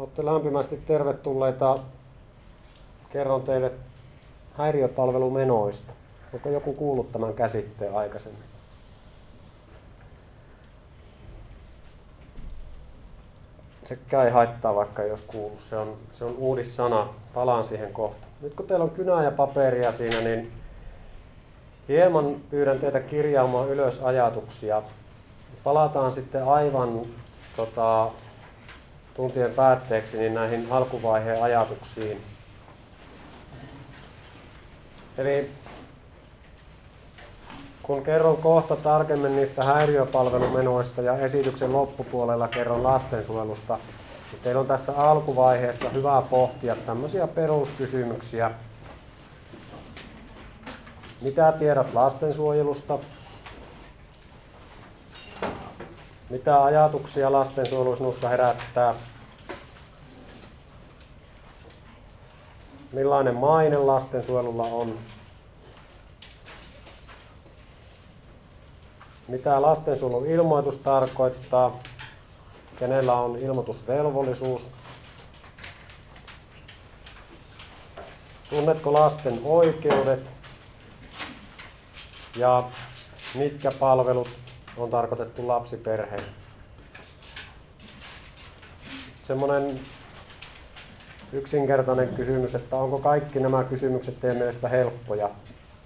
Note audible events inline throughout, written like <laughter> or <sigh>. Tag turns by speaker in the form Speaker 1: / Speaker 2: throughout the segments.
Speaker 1: Olette lämpimästi tervetulleita. Kerron teille häiriöpalvelumenoista. Onko joku kuullut tämän käsitteen aikaisemmin? Sekään ei haittaa, vaikka jos kuuluu. Se on, se on uudissana. Palaan siihen kohta. Nyt kun teillä on kynää ja paperia siinä, niin hieman pyydän teitä kirjaamaan ylös ajatuksia. Palataan sitten aivan tota, tuntien päätteeksi niin näihin alkuvaiheen ajatuksiin. Eli kun kerron kohta tarkemmin niistä häiriöpalvelumenoista ja esityksen loppupuolella kerron lastensuojelusta, niin teillä on tässä alkuvaiheessa hyvä pohtia tämmöisiä peruskysymyksiä. Mitä tiedät lastensuojelusta? Mitä ajatuksia lastensuojelu sinussa herättää? Millainen maine lastensuojelulla on? Mitä lastensuojelun ilmoitus tarkoittaa? Kenellä on ilmoitusvelvollisuus? Tunnetko lasten oikeudet? Ja mitkä palvelut on tarkoitettu lapsiperheen? Semmoinen yksinkertainen kysymys, että onko kaikki nämä kysymykset teidän mielestä helppoja?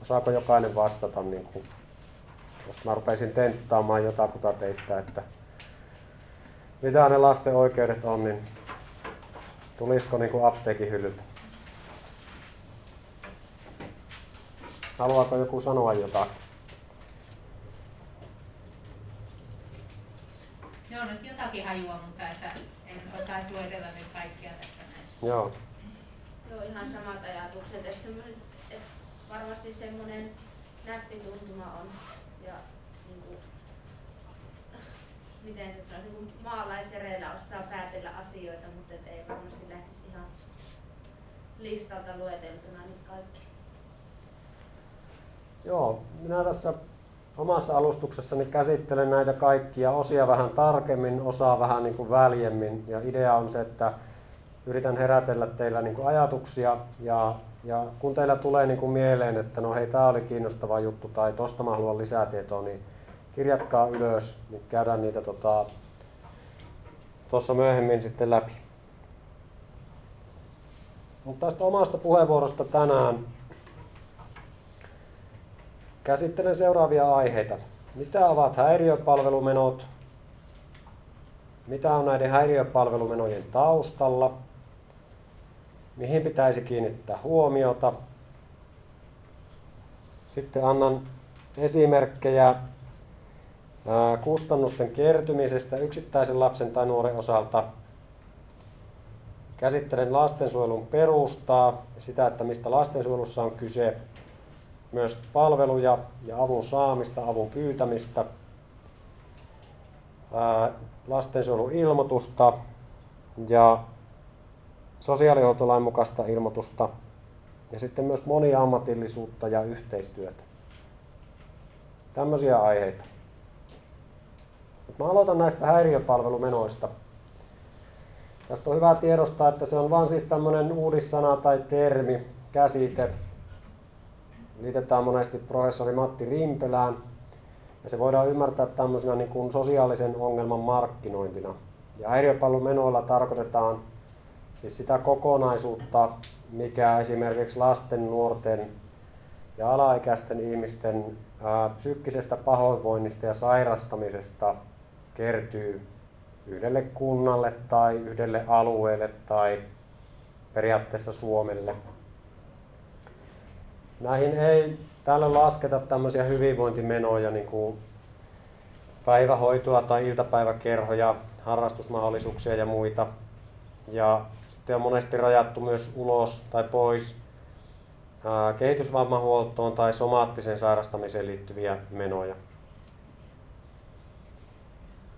Speaker 1: Osaako jokainen vastata, niin kuin, jos mä rupeisin tenttaamaan jotakuta teistä, että mitä ne lasten oikeudet on, niin tulisiko niin kuin apteekin hyllyltä? Haluaako joku sanoa jotain?
Speaker 2: Se on nyt jotakin hajua, mutta että en osaisi luetella nyt kaikkia näin.
Speaker 1: Joo.
Speaker 3: Joo, ihan samat ajatukset. Että että varmasti semmoinen näppituntuma on. Ja niin kuin, miten se sanoisi, niin kuin maalaisjärjellä osaa päätellä asioita, mutta et ei varmasti lähtisi ihan listalta lueteltuna nyt kaikki.
Speaker 1: Joo, minä tässä omassa alustuksessani käsittelen näitä kaikkia osia vähän tarkemmin, osaa vähän niin kuin väljemmin. Ja idea on se, että yritän herätellä teillä niin kuin ajatuksia ja, ja kun teillä tulee niin kuin mieleen, että no hei, tämä oli kiinnostava juttu tai tosta mä haluan lisää tietoa, niin kirjatkaa ylös, niin käydään niitä tuossa tota, myöhemmin sitten läpi. Mutta tästä omasta puheenvuorosta tänään Käsittelen seuraavia aiheita. Mitä ovat häiriöpalvelumenot? Mitä on näiden häiriöpalvelumenojen taustalla? Mihin pitäisi kiinnittää huomiota? Sitten annan esimerkkejä kustannusten kertymisestä yksittäisen lapsen tai nuoren osalta. Käsittelen lastensuojelun perustaa, sitä, että mistä lastensuojelussa on kyse, myös palveluja ja avun saamista, avun pyytämistä, lastensuojeluilmoitusta ja sosiaalihuoltolain mukaista ilmoitusta ja sitten myös moniammatillisuutta ja yhteistyötä. Tämmöisiä aiheita. Mä aloitan näistä häiriöpalvelumenoista. Tästä on hyvä tiedostaa, että se on vain siis tämmöinen uudissana tai termi, käsite, liitetään monesti professori Matti Rimpelään. Ja se voidaan ymmärtää tämmöisenä niin kuin sosiaalisen ongelman markkinointina. Ja häiriöpalvelumenoilla tarkoitetaan siis sitä kokonaisuutta, mikä esimerkiksi lasten, nuorten ja alaikäisten ihmisten ää, psyykkisestä pahoinvoinnista ja sairastamisesta kertyy yhdelle kunnalle tai yhdelle alueelle tai periaatteessa Suomelle. Näihin ei täällä lasketa tämmöisiä hyvinvointimenoja, niin kuin päivähoitoa tai iltapäiväkerhoja, harrastusmahdollisuuksia ja muita. Ja sitten on monesti rajattu myös ulos tai pois kehitysvammahuoltoon tai somaattiseen sairastamiseen liittyviä menoja.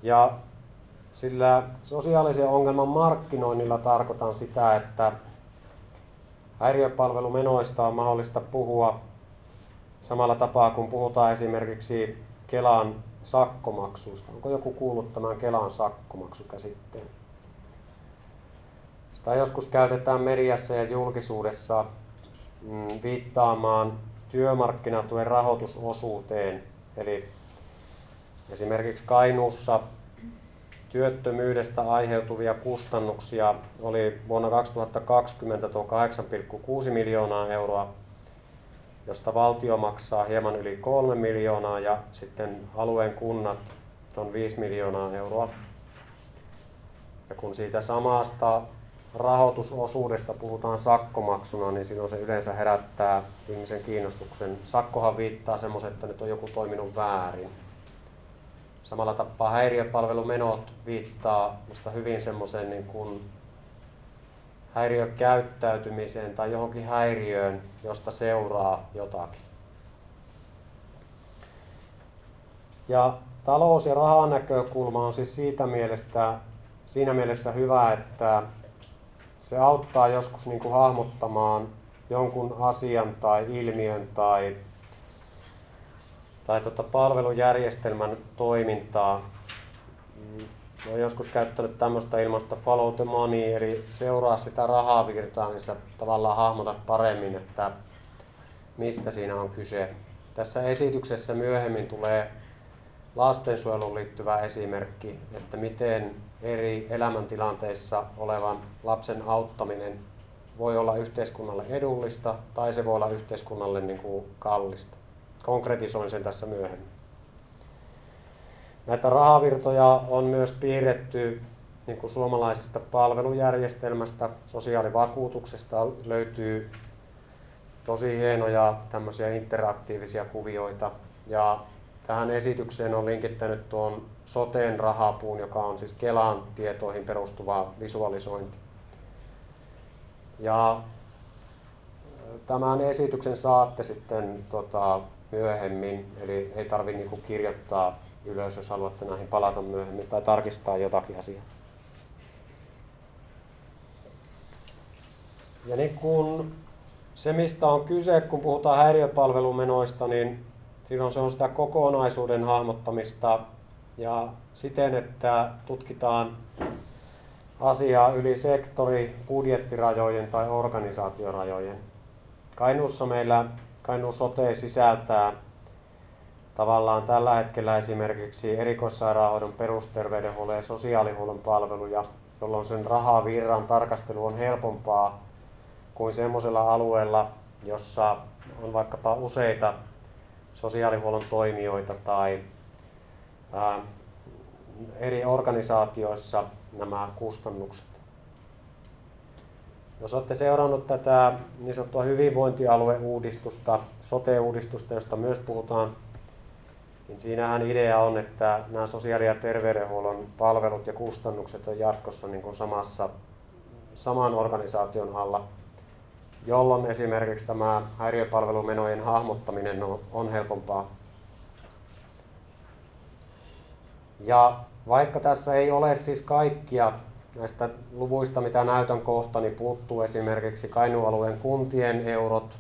Speaker 1: Ja sillä sosiaalisen ongelman markkinoinnilla tarkoitan sitä, että Häiriöpalvelumenoista on mahdollista puhua samalla tapaa, kun puhutaan esimerkiksi Kelan sakkomaksuista. Onko joku kuullut tämän Kelan sakkomaksukäsitteen? Sitä joskus käytetään mediassa ja julkisuudessa mm, viittaamaan työmarkkinatuen rahoitusosuuteen. Eli esimerkiksi Kainuussa työttömyydestä aiheutuvia kustannuksia oli vuonna 2020 tuo 8,6 miljoonaa euroa, josta valtio maksaa hieman yli 3 miljoonaa ja sitten alueen kunnat on 5 miljoonaa euroa. Ja kun siitä samasta rahoitusosuudesta puhutaan sakkomaksuna, niin silloin se yleensä herättää ihmisen kiinnostuksen. Sakkohan viittaa semmoisen, että nyt on joku toiminut väärin. Samalla tapaa häiriöpalvelumenot viittaa musta hyvin semmoiseen niin kuin häiriökäyttäytymiseen tai johonkin häiriöön, josta seuraa jotakin. Ja talous- ja rahan näkökulma on siis siitä mielestä, siinä mielessä hyvä, että se auttaa joskus niin kuin hahmottamaan jonkun asian tai ilmiön tai, tai tota palvelujärjestelmän toimintaa. Olen joskus käyttänyt tämmöistä ilmasta follow the money, eli seuraa sitä rahavirtaa, niin sä tavallaan hahmotat paremmin, että mistä siinä on kyse. Tässä esityksessä myöhemmin tulee lastensuojeluun liittyvä esimerkki, että miten eri elämäntilanteissa olevan lapsen auttaminen voi olla yhteiskunnalle edullista tai se voi olla yhteiskunnalle niin kuin kallista. Konkretisoin sen tässä myöhemmin. Näitä rahavirtoja on myös piirretty niin kuin suomalaisesta palvelujärjestelmästä, sosiaalivakuutuksesta löytyy tosi hienoja tämmöisiä interaktiivisia kuvioita. Ja tähän esitykseen on linkittänyt tuon soteen rahapuun, joka on siis Kelan tietoihin perustuva visualisointi. Ja tämän esityksen saatte sitten tota, myöhemmin, eli ei tarvitse niinku kirjoittaa ylös, jos haluatte näihin palata myöhemmin tai tarkistaa jotakin asiaa. Ja niin kun se, mistä on kyse, kun puhutaan häiriöpalvelumenoista, niin silloin se on sitä kokonaisuuden hahmottamista ja siten, että tutkitaan asiaa yli sektori, budjettirajojen tai organisaatiorajojen. Kainuussa meillä Kainuun sote sisältää tavallaan tällä hetkellä esimerkiksi erikoissairaanhoidon, perusterveydenhuollon ja sosiaalihuollon palveluja, jolloin sen rahavirran tarkastelu on helpompaa kuin semmoisella alueella, jossa on vaikkapa useita sosiaalihuollon toimijoita tai ää, eri organisaatioissa nämä kustannukset. Jos olette seurannut tätä niin sanottua hyvinvointialueuudistusta, sote-uudistusta, josta myös puhutaan, niin siinähän idea on, että nämä sosiaali- ja terveydenhuollon palvelut ja kustannukset on jatkossa niin kuin samassa, saman organisaation alla – jolloin esimerkiksi tämä häiriöpalvelumenojen hahmottaminen on, on helpompaa. Ja vaikka tässä ei ole siis kaikkia näistä luvuista, mitä näytön kohta, niin puuttuu esimerkiksi Kainualueen kuntien eurot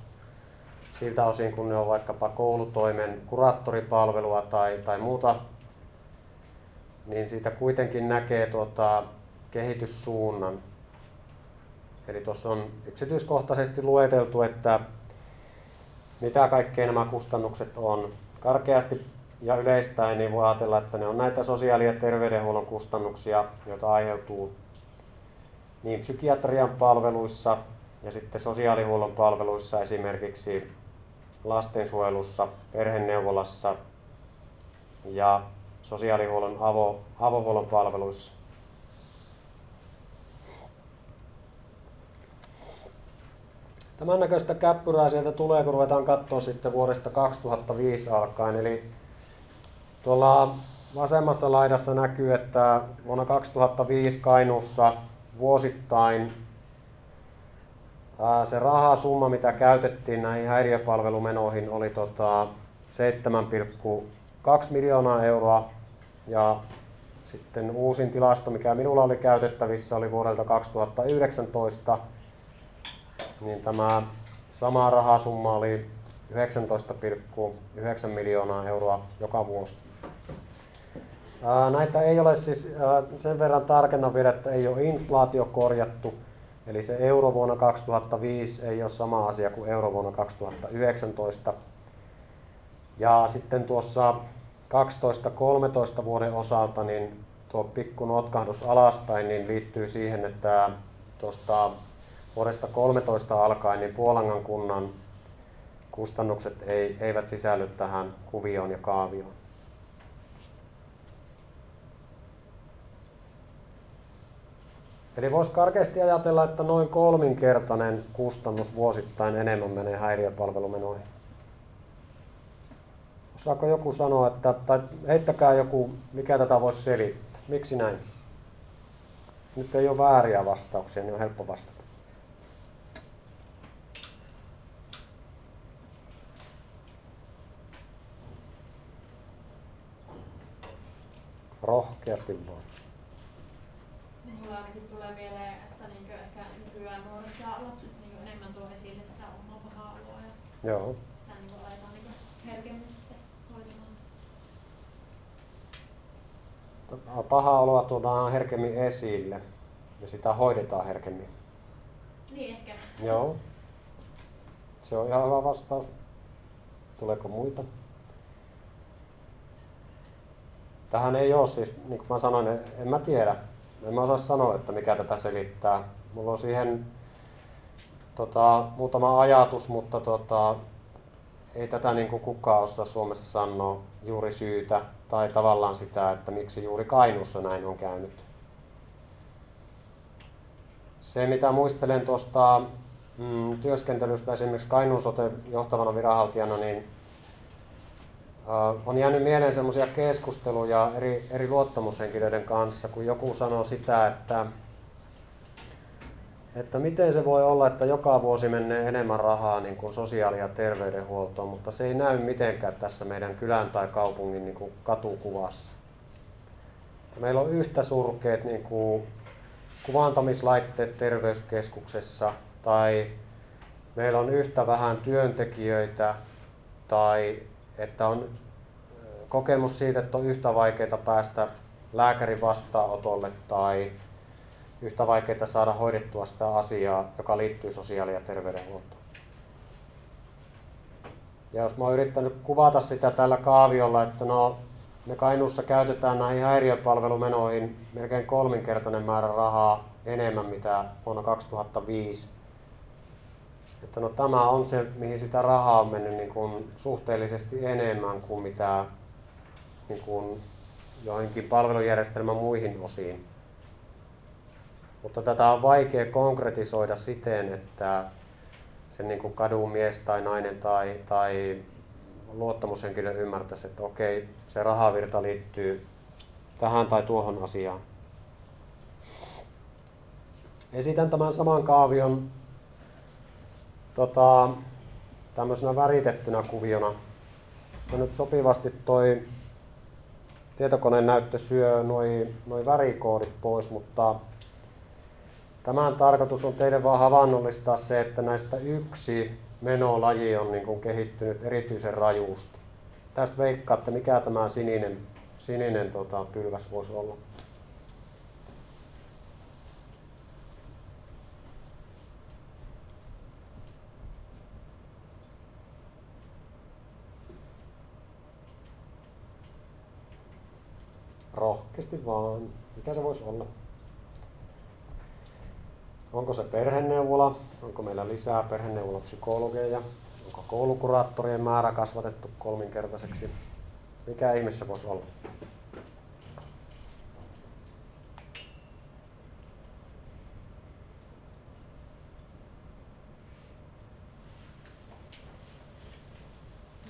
Speaker 1: siltä osin, kun ne on vaikkapa koulutoimen kuraattoripalvelua tai, tai muuta, niin siitä kuitenkin näkee tuota kehityssuunnan. Eli tuossa on yksityiskohtaisesti lueteltu, että mitä kaikkea nämä kustannukset on. Karkeasti ja yleistäen niin voi ajatella, että ne on näitä sosiaali- ja terveydenhuollon kustannuksia, joita aiheutuu niin psykiatrian palveluissa ja sitten sosiaalihuollon palveluissa esimerkiksi lastensuojelussa, perheneuvolassa ja sosiaalihuollon avo, avohuollon palveluissa. Tämän näköistä käppyrää sieltä tulee, kun ruvetaan katsoa sitten vuodesta 2005 alkaen. Eli tuolla vasemmassa laidassa näkyy, että vuonna 2005 Kainuussa vuosittain se rahasumma, mitä käytettiin näihin häiriöpalvelumenoihin, oli tota 7,2 miljoonaa euroa. Ja sitten uusin tilasto, mikä minulla oli käytettävissä, oli vuodelta 2019 niin tämä sama rahasumma oli 19,9 miljoonaa euroa joka vuosi. Näitä ei ole siis, sen verran tarkennan vielä, että ei ole inflaatio korjattu. Eli se euro vuonna 2005 ei ole sama asia kuin euro vuonna 2019. Ja sitten tuossa 12-13 vuoden osalta niin tuo pikku notkahdus alaspäin niin liittyy siihen, että tuosta vuodesta 13 alkaen niin Puolangan kunnan kustannukset ei, eivät sisälly tähän kuvioon ja kaavioon. Eli voisi karkeasti ajatella, että noin kolminkertainen kustannus vuosittain enemmän menee häiriöpalvelumenoihin. Osaako joku sanoa, että, tai heittäkää joku, mikä tätä voisi selittää. Miksi näin? Nyt ei ole vääriä vastauksia, niin on helppo vastata. Rohkeasti vaan.
Speaker 4: Tulee mieleen, että niinkö ehkä nykyään nuoret ja lapset niinkö enemmän tuo esille sitä omaa pahaa oloa ja
Speaker 1: Joo.
Speaker 4: sitä niinkö aletaan niinkö herkemmin sitten hoitamaan.
Speaker 1: Paha oloa tuodaan herkemmin esille ja sitä hoidetaan herkemmin.
Speaker 4: Niin ehkä.
Speaker 1: Joo. Se on ihan hyvä vastaus. Tuleeko muita? Tähän ei ole siis, niin kuin mä sanoin, en mä tiedä. En mä osaa sanoa, että mikä tätä selittää. Mulla on siihen tota, muutama ajatus, mutta tota, ei tätä niin kuin kukaan osaa Suomessa sanoa juuri syytä tai tavallaan sitä, että miksi juuri Kainuussa näin on käynyt. Se, mitä muistelen tuosta mm, työskentelystä esimerkiksi Kainuun sote johtavana viranhaltijana, niin on jäänyt mieleen semmoisia keskusteluja eri, eri luottamushenkilöiden kanssa, kun joku sanoo sitä, että, että miten se voi olla, että joka vuosi menee enemmän rahaa niin kuin sosiaali- ja terveydenhuoltoon, mutta se ei näy mitenkään tässä meidän kylän tai kaupungin niin kuin katukuvassa. Meillä on yhtä surkeat niin kuin kuvantamislaitteet terveyskeskuksessa tai meillä on yhtä vähän työntekijöitä tai että on kokemus siitä, että on yhtä vaikeaa päästä lääkärin vastaanotolle tai yhtä vaikeaa saada hoidettua sitä asiaa, joka liittyy sosiaali- ja terveydenhuoltoon. Ja jos mä oon yrittänyt kuvata sitä tällä kaaviolla, että no me Kainuussa käytetään näihin häiriöpalvelumenoihin melkein kolminkertainen määrä rahaa enemmän mitä vuonna 2005. Että no tämä on se, mihin sitä rahaa on mennyt niin kuin suhteellisesti enemmän kuin mitä niin kuin joihinkin palvelujärjestelmän muihin osiin. Mutta tätä on vaikea konkretisoida siten, että se niin kuin kadun mies tai nainen tai, tai luottamushenkilö ymmärtäisi, että okei, se rahavirta liittyy tähän tai tuohon asiaan. Esitän tämän saman kaavion tota, tämmöisenä väritettynä kuviona. Koska nyt sopivasti toi tietokoneen näyttö syö noi, noi värikoodit pois, mutta tämän tarkoitus on teille vaan havainnollistaa se, että näistä yksi menolaji on niin kuin kehittynyt erityisen rajuusti. Tässä veikkaatte, mikä tämä sininen, sininen tota, pylväs voisi olla. Rohkeasti vaan. Mikä se voisi olla? Onko se perheneuvola? Onko meillä lisää perheneuvolapsykologeja? Onko koulukuraattorien määrä kasvatettu kolminkertaiseksi? Mikä ihme se voisi olla?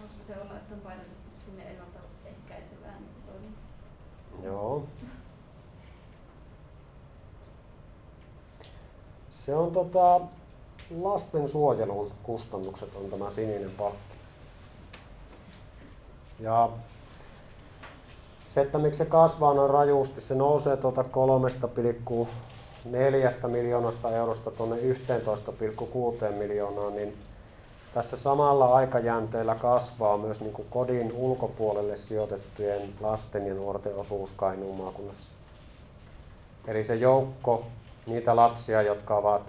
Speaker 3: Voisiko se olla, että on painotettu sinne ennaltaehkäisevään toimintaan?
Speaker 1: Joo. Se on tota, lastensuojelun kustannukset on tämä sininen palkki. Ja se, että miksi se kasvaa noin rajusti, se nousee tuota 3,4 miljoonasta eurosta tuonne 11,6 miljoonaan, niin tässä samalla aikajänteellä kasvaa myös niin kuin kodin ulkopuolelle sijoitettujen lasten ja nuorten osuus Kainuun maakunnassa. Eli se joukko niitä lapsia, jotka ovat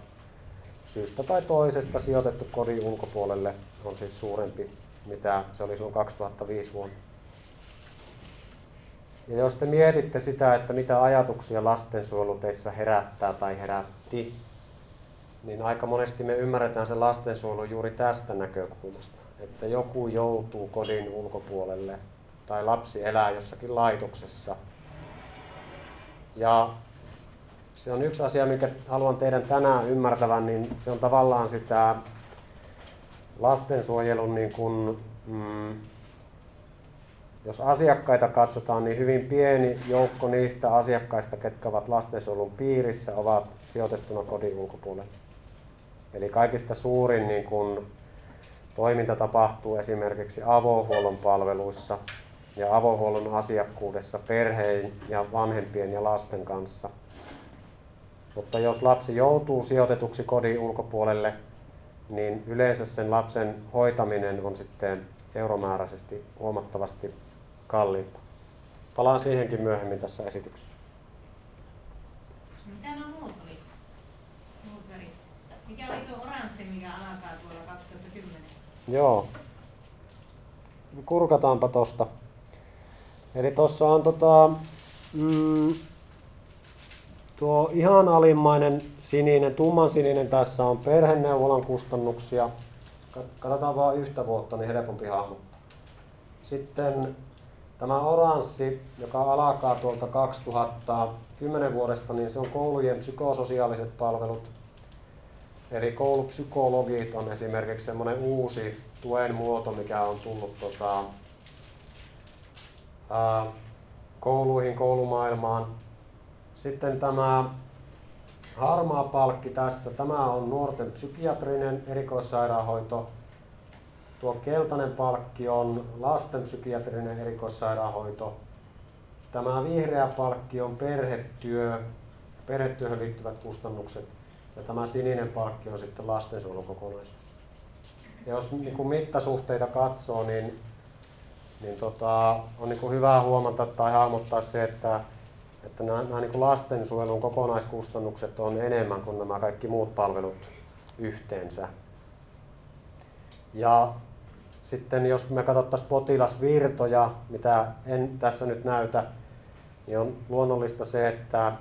Speaker 1: syystä tai toisesta sijoitettu kodin ulkopuolelle on siis suurempi, mitä se oli silloin 2005 vuonna. Ja jos te mietitte sitä, että mitä ajatuksia lastensuojelu teissä herättää tai herätti, niin aika monesti me ymmärretään se lastensuojelu juuri tästä näkökulmasta, että joku joutuu kodin ulkopuolelle tai lapsi elää jossakin laitoksessa. Ja se on yksi asia, mikä haluan teidän tänään ymmärtävän, niin se on tavallaan sitä lastensuojelun, niin kuin, mm, jos asiakkaita katsotaan, niin hyvin pieni joukko niistä asiakkaista, ketkä ovat lastensuojelun piirissä, ovat sijoitettuna kodin ulkopuolelle. Eli kaikista suurin niin kuin, toiminta tapahtuu esimerkiksi avohuollon palveluissa ja avohuollon asiakkuudessa perheen ja vanhempien ja lasten kanssa. Mutta jos lapsi joutuu sijoitetuksi kodin ulkopuolelle, niin yleensä sen lapsen hoitaminen on sitten euromääräisesti huomattavasti kalliimpaa. Palaan siihenkin myöhemmin tässä esityksessä.
Speaker 2: Mitä nuo muut oli? Muut värit. Mikä oli tuo oranssi, mikä alkaa tuolla 2010?
Speaker 1: Joo. Kurkataanpa tosta. Eli tuossa on tota, mm, tuo ihan alimmainen sininen, tumman sininen tässä on perheneuvolan kustannuksia. Katsotaan vain yhtä vuotta, niin helpompi hahmottaa. Sitten tämä oranssi, joka alkaa tuolta 2010 vuodesta, niin se on koulujen psykososiaaliset palvelut. Eli koulupsykologit on esimerkiksi semmoinen uusi tuen muoto, mikä on tullut tota, ää, kouluihin, koulumaailmaan. Sitten tämä harmaa palkki tässä, tämä on nuorten psykiatrinen erikoissairaanhoito. Tuo keltainen palkki on lasten psykiatrinen erikoissairaanhoito. Tämä vihreä palkki on perhetyö, perhetyöhön liittyvät kustannukset. Ja tämä sininen palkki on sitten lastensuojelukokonaisuus. Ja jos niin kuin mittasuhteita katsoo, niin, niin tota, on niin kuin hyvä huomata tai hahmottaa se, että, että nämä, nämä niin lastensuojelun kokonaiskustannukset on enemmän kuin nämä kaikki muut palvelut yhteensä. Ja sitten jos me katsottaisiin potilasvirtoja, mitä en tässä nyt näytä, niin on luonnollista se, että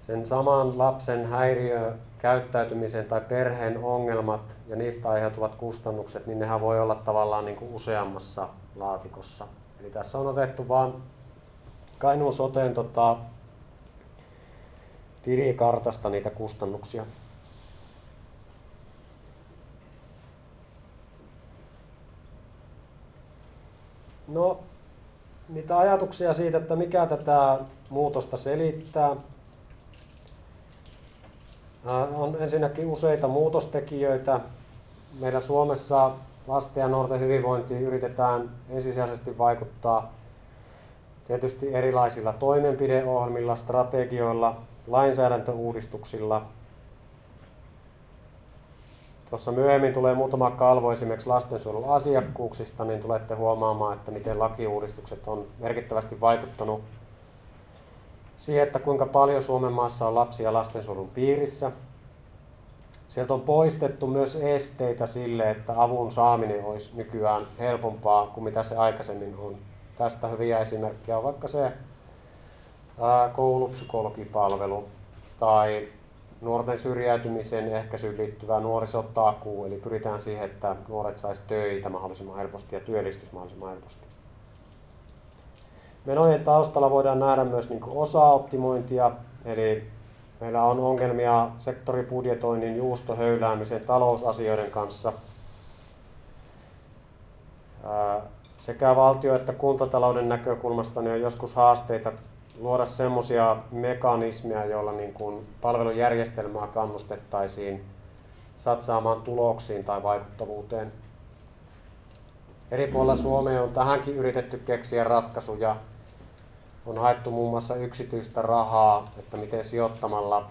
Speaker 1: sen saman lapsen häiriö käyttäytymisen tai perheen ongelmat ja niistä aiheutuvat kustannukset, niin nehän voi olla tavallaan niin kuin useammassa laatikossa. Eli tässä on otettu vain Kainuun soteen tota, tilikartasta niitä kustannuksia. No, niitä ajatuksia siitä, että mikä tätä muutosta selittää. On ensinnäkin useita muutostekijöitä. Meillä Suomessa lasten ja nuorten hyvinvointiin yritetään ensisijaisesti vaikuttaa tietysti erilaisilla toimenpideohjelmilla, strategioilla, lainsäädäntöuudistuksilla. Tuossa myöhemmin tulee muutama kalvo esimerkiksi lastensuojelun asiakkuuksista, niin tulette huomaamaan, että miten lakiuudistukset on merkittävästi vaikuttanut siihen, että kuinka paljon Suomen maassa on lapsia lastensuojelun piirissä. Sieltä on poistettu myös esteitä sille, että avun saaminen olisi nykyään helpompaa kuin mitä se aikaisemmin on. Tästä hyviä esimerkkejä on vaikka se koulupsykologipalvelu tai nuorten syrjäytymisen ehkäisyyn liittyvä nuorisotakuu, eli pyritään siihen, että nuoret saisi töitä mahdollisimman helposti ja työllistys mahdollisimman helposti. Menojen taustalla voidaan nähdä myös niin osaoptimointia, eli meillä on ongelmia sektoribudjetoinnin, juustohöyläämisen, talousasioiden kanssa. Sekä valtio- että kuntatalouden näkökulmasta niin on joskus haasteita luoda semmoisia mekanismeja, joilla niin kuin palvelujärjestelmää kannustettaisiin satsaamaan tuloksiin tai vaikuttavuuteen. Eri puolilla Suomea on tähänkin yritetty keksiä ratkaisuja. On haettu muun muassa yksityistä rahaa, että miten sijoittamalla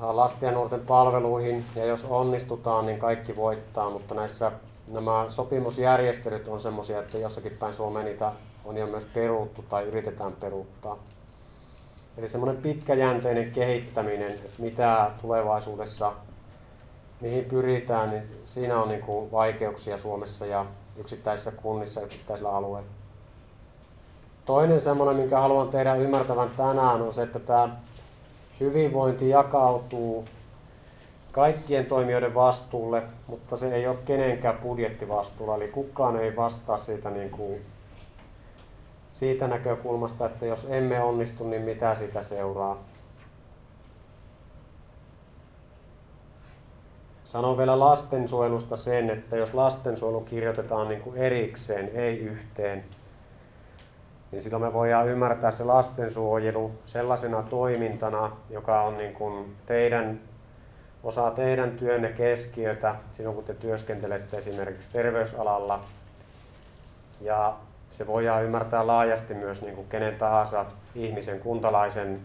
Speaker 1: lasten ja nuorten palveluihin, ja jos onnistutaan, niin kaikki voittaa, mutta näissä nämä sopimusjärjestelyt on sellaisia, että jossakin päin Suomeen niitä on jo myös peruuttu tai yritetään peruuttaa. Eli semmoinen pitkäjänteinen kehittäminen, että mitä tulevaisuudessa, mihin pyritään, niin siinä on niin kuin vaikeuksia Suomessa ja yksittäisissä kunnissa, yksittäisillä alueilla. Toinen semmoinen, minkä haluan tehdä ymmärtävän tänään, on se, että tämä hyvinvointi jakautuu kaikkien toimijoiden vastuulle, mutta se ei ole kenenkään budjettivastuulla. Eli kukaan ei vastaa siitä, niin kuin, siitä näkökulmasta, että jos emme onnistu, niin mitä siitä seuraa. Sanon vielä lastensuojelusta sen, että jos lastensuojelu kirjoitetaan niin kuin erikseen, ei yhteen, niin silloin me voidaan ymmärtää se lastensuojelu sellaisena toimintana, joka on niin kuin teidän, osa teidän työnne keskiötä silloin, kun te työskentelette esimerkiksi terveysalalla. Ja se voidaan ymmärtää laajasti myös niin kuin kenen tahansa ihmisen, kuntalaisen,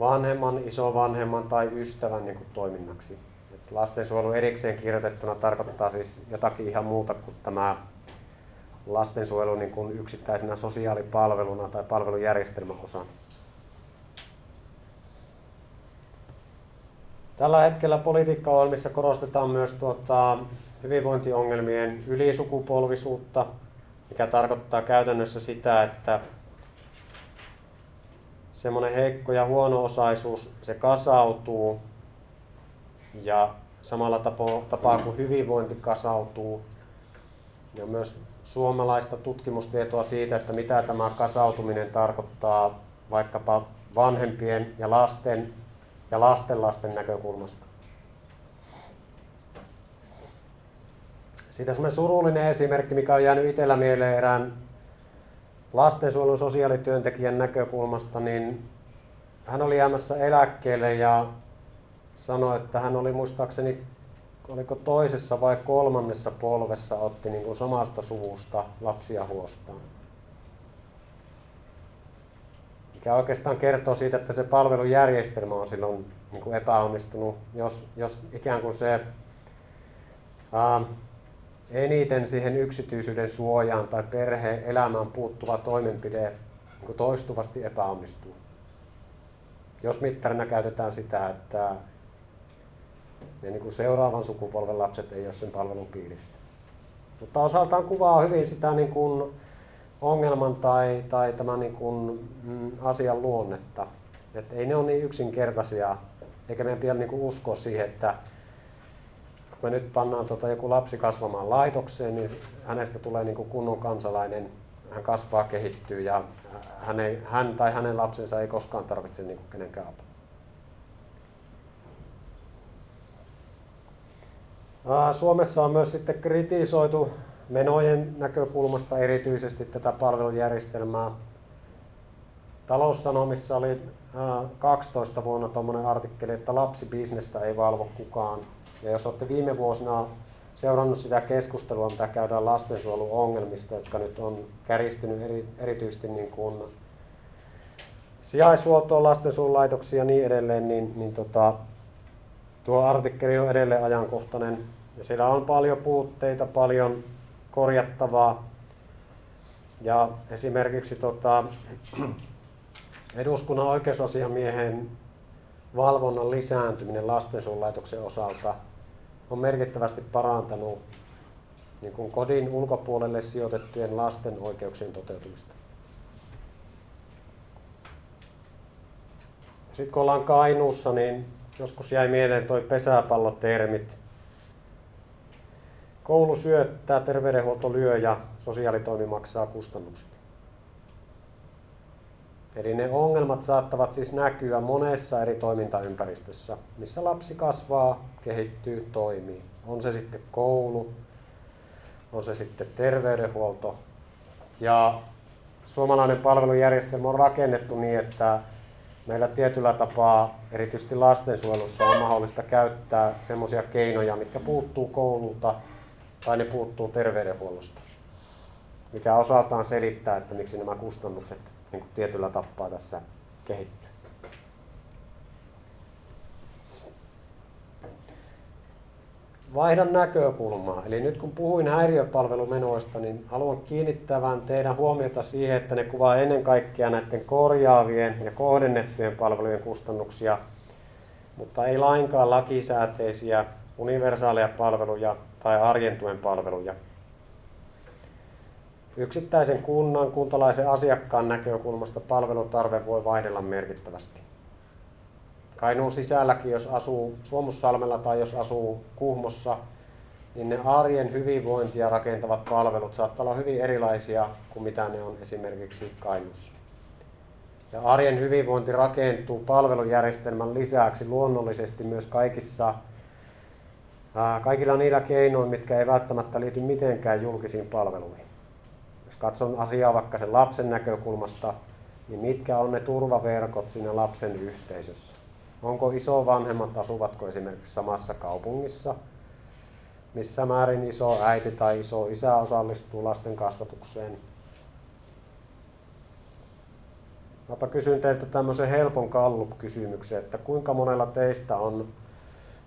Speaker 1: vanhemman, isovanhemman tai ystävän niin kuin toiminnaksi. Et lastensuojelu erikseen kirjoitettuna tarkoittaa siis jotakin ihan muuta kuin tämä lastensuojelu niin kuin yksittäisenä sosiaalipalveluna tai palvelujärjestelmän osana. Tällä hetkellä politiikkaohjelmissa korostetaan myös tuota, hyvinvointiongelmien ylisukupolvisuutta, mikä tarkoittaa käytännössä sitä, että semmoinen heikko ja huono-osaisuus, se kasautuu ja samalla tapaa, kuin hyvinvointi kasautuu. Ja myös suomalaista tutkimustietoa siitä, että mitä tämä kasautuminen tarkoittaa vaikkapa vanhempien ja lasten ja lastenlasten näkökulmasta. Siitä semmoinen surullinen esimerkki, mikä on jäänyt itsellä mieleen erään lastensuojelun sosiaalityöntekijän näkökulmasta, niin hän oli jäämässä eläkkeelle ja sanoi, että hän oli muistaakseni oliko toisessa vai kolmannessa polvessa otti niin kuin samasta suvusta lapsia huostaan. Mikä oikeastaan kertoo siitä, että se palvelujärjestelmä on silloin niin kuin epäonnistunut, jos, jos ikään kuin se ää, eniten siihen yksityisyyden suojaan tai perheen elämään puuttuva toimenpide niin kuin toistuvasti epäonnistuu. Jos mittarina käytetään sitä, että ja niin kuin seuraavan sukupolven lapset ei ole sen palvelun piirissä. Mutta osaltaan kuvaa hyvin sitä niin kuin ongelman tai, tai tämän niin kuin, mm, asian luonnetta. Et ei ne ole niin yksinkertaisia, eikä meidän pidä niin kuin uskoa siihen, että kun me nyt pannaan tota joku lapsi kasvamaan laitokseen, niin hänestä tulee niin kuin kunnon kansalainen, hän kasvaa, kehittyy ja hän, ei, hän tai hänen lapsensa ei koskaan tarvitse niin kuin kenenkään apua. Suomessa on myös sitten kritisoitu menojen näkökulmasta erityisesti tätä palvelujärjestelmää. Taloussanomissa oli 12 vuonna tuommoinen artikkeli, että lapsibisnestä ei valvo kukaan. Ja jos olette viime vuosina seurannut sitä keskustelua, mitä käydään lastensuojelun ongelmista, jotka nyt on käristynyt eri, erityisesti niin kuin sijaishuoltoon, lastensuojelulaitoksia ja niin edelleen, niin, niin tota, Tuo artikkeli on edelleen ajankohtainen ja siellä on paljon puutteita, paljon korjattavaa. Ja esimerkiksi tota, <clears throat> eduskunnan oikeusasiamiehen valvonnan lisääntyminen lastensuojelulaitoksen osalta on merkittävästi parantanut niin kuin kodin ulkopuolelle sijoitettujen lasten oikeuksien toteutumista. Sitten kun ollaan Kainuussa, niin Joskus jäi mieleen toi pesäpallotermit. Koulu syöttää, terveydenhuolto lyö ja sosiaalitoimi maksaa kustannukset. Eli ne ongelmat saattavat siis näkyä monessa eri toimintaympäristössä, missä lapsi kasvaa, kehittyy, toimii. On se sitten koulu, on se sitten terveydenhuolto. Ja suomalainen palvelujärjestelmä on rakennettu niin, että meillä tietyllä tapaa, erityisesti lastensuojelussa, on mahdollista käyttää semmoisia keinoja, mitkä puuttuu koululta tai ne puuttuu terveydenhuollosta. Mikä osaltaan selittää, että miksi nämä kustannukset niin kuin tietyllä tapaa tässä kehittyy. vaihdan näkökulmaa. Eli nyt kun puhuin häiriöpalvelumenoista, niin haluan kiinnittävän teidän huomiota siihen, että ne kuvaa ennen kaikkea näiden korjaavien ja kohdennettujen palvelujen kustannuksia, mutta ei lainkaan lakisääteisiä universaaleja palveluja tai arjen tuen palveluja. Yksittäisen kunnan, kuntalaisen asiakkaan näkökulmasta palvelutarve voi vaihdella merkittävästi. Kainuun sisälläkin, jos asuu Suomussalmella tai jos asuu Kuhmossa, niin ne arjen hyvinvointia rakentavat palvelut saattaa olla hyvin erilaisia kuin mitä ne on esimerkiksi Kainuussa. Ja arjen hyvinvointi rakentuu palvelujärjestelmän lisäksi luonnollisesti myös kaikissa, kaikilla niillä keinoin, mitkä ei välttämättä liity mitenkään julkisiin palveluihin. Jos katson asiaa vaikka sen lapsen näkökulmasta, niin mitkä on ne turvaverkot siinä lapsen yhteisössä? Onko isovanhemmat, asuvatko esimerkiksi samassa kaupungissa? Missä määrin iso äiti tai iso isä osallistuu lasten kasvatukseen? Mäpä kysyn teiltä tämmöisen helpon kallup-kysymyksen, että kuinka monella teistä on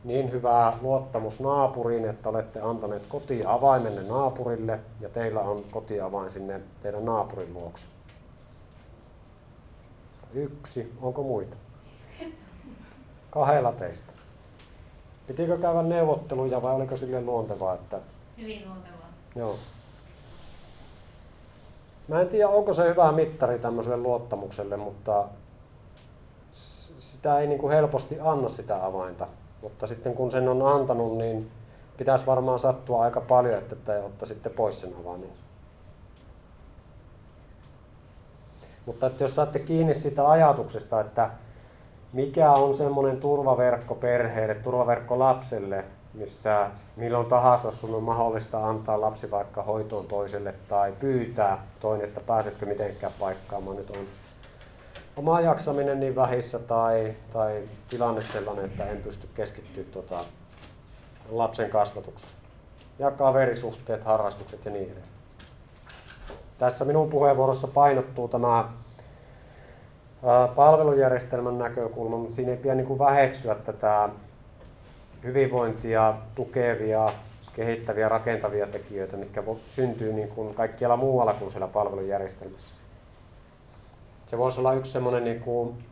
Speaker 1: niin hyvää luottamus naapuriin, että olette antaneet kotiavaimenne naapurille ja teillä on kotiavain sinne teidän naapurin luokse? Yksi. Onko muita? Kahdella teistä. Pitikö käydä neuvotteluja vai oliko sille luontevaa, että...
Speaker 2: Hyvin luontevaa.
Speaker 1: Joo. Mä en tiedä, onko se hyvä mittari tämmöiselle luottamukselle, mutta sitä ei niin kuin helposti anna sitä avainta. Mutta sitten kun sen on antanut, niin pitäisi varmaan sattua aika paljon, että te ottaisitte pois sen avaimen. Mutta että jos saatte kiinni siitä ajatuksesta, että mikä on semmoinen turvaverkko perheelle, turvaverkko lapselle, missä milloin tahansa sun on mahdollista antaa lapsi vaikka hoitoon toiselle tai pyytää toinen, että pääsetkö mitenkään paikkaamaan. Nyt on oma jaksaminen niin vähissä tai, tai tilanne sellainen, että en pysty keskittyä tuota lapsen kasvatukseen. Ja kaverisuhteet, harrastukset ja niin edelleen. Tässä minun puheenvuorossa painottuu tämä palvelujärjestelmän näkökulma, mutta siinä ei pidä niin kuin väheksyä tätä hyvinvointia tukevia, kehittäviä, rakentavia tekijöitä, mitkä syntyy niin kuin kaikkialla muualla kuin siellä palvelujärjestelmässä. Se voisi olla yksi semmoinen niin kuin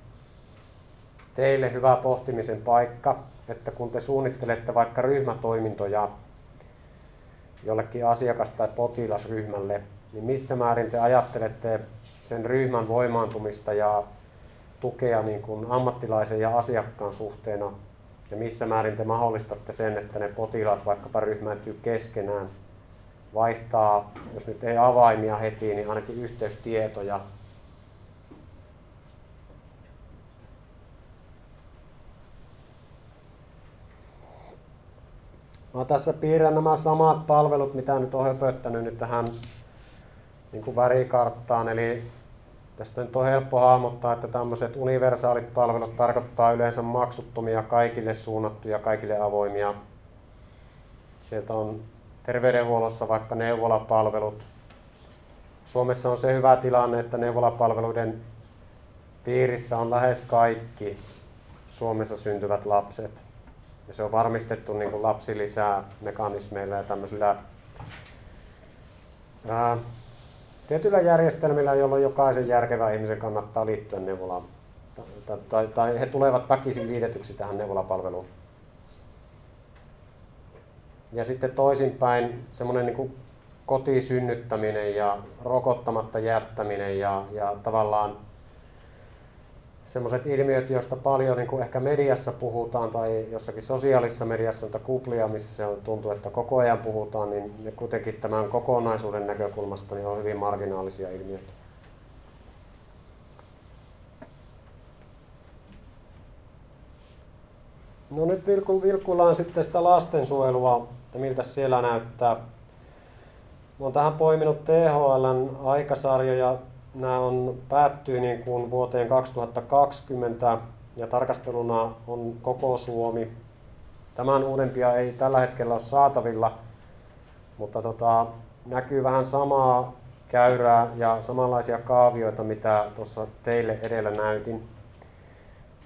Speaker 1: teille hyvä pohtimisen paikka, että kun te suunnittelette vaikka ryhmätoimintoja jollekin asiakas- tai potilasryhmälle, niin missä määrin te ajattelette sen ryhmän voimaantumista ja tukea niin kuin ammattilaisen ja asiakkaan suhteena ja missä määrin te mahdollistatte sen, että ne potilaat vaikkapa ryhmäytyy keskenään, vaihtaa, jos nyt ei avaimia heti, niin ainakin yhteystietoja. Mä tässä piirrän nämä samat palvelut, mitä nyt on höpöttänyt nyt tähän niin kuin värikarttaan, eli Tästä nyt on helppo hahmottaa, että tämmöiset universaalit palvelut tarkoittaa yleensä maksuttomia, kaikille suunnattuja, kaikille avoimia. Sieltä on terveydenhuollossa vaikka neuvolapalvelut. Suomessa on se hyvä tilanne, että neuvolapalveluiden piirissä on lähes kaikki Suomessa syntyvät lapset. Ja se on varmistettu niin kuin lapsilisää mekanismeilla ja tämmöisillä ää, tietyillä järjestelmillä, jolloin jokaisen järkevän ihmisen kannattaa liittyä neuvolaan. Tai, tai, tai he tulevat väkisin liitetyksi tähän neuvolapalveluun. Ja sitten toisinpäin semmoinen niin kotisynnyttäminen ja rokottamatta jättäminen ja, ja tavallaan semmoiset ilmiöt, joista paljon niin kuin ehkä mediassa puhutaan tai jossakin sosiaalisessa mediassa on kuplia, missä se on, tuntuu, että koko ajan puhutaan, niin ne kuitenkin tämän kokonaisuuden näkökulmasta niin on hyvin marginaalisia ilmiöitä. No nyt vilkuillaan sitten sitä lastensuojelua, että miltä siellä näyttää. Oon tähän poiminut THLn aikasarjoja nämä on, päättyy niin kuin vuoteen 2020 ja tarkasteluna on koko Suomi. Tämän uudempia ei tällä hetkellä ole saatavilla, mutta tota, näkyy vähän samaa käyrää ja samanlaisia kaavioita, mitä tuossa teille edellä näytin.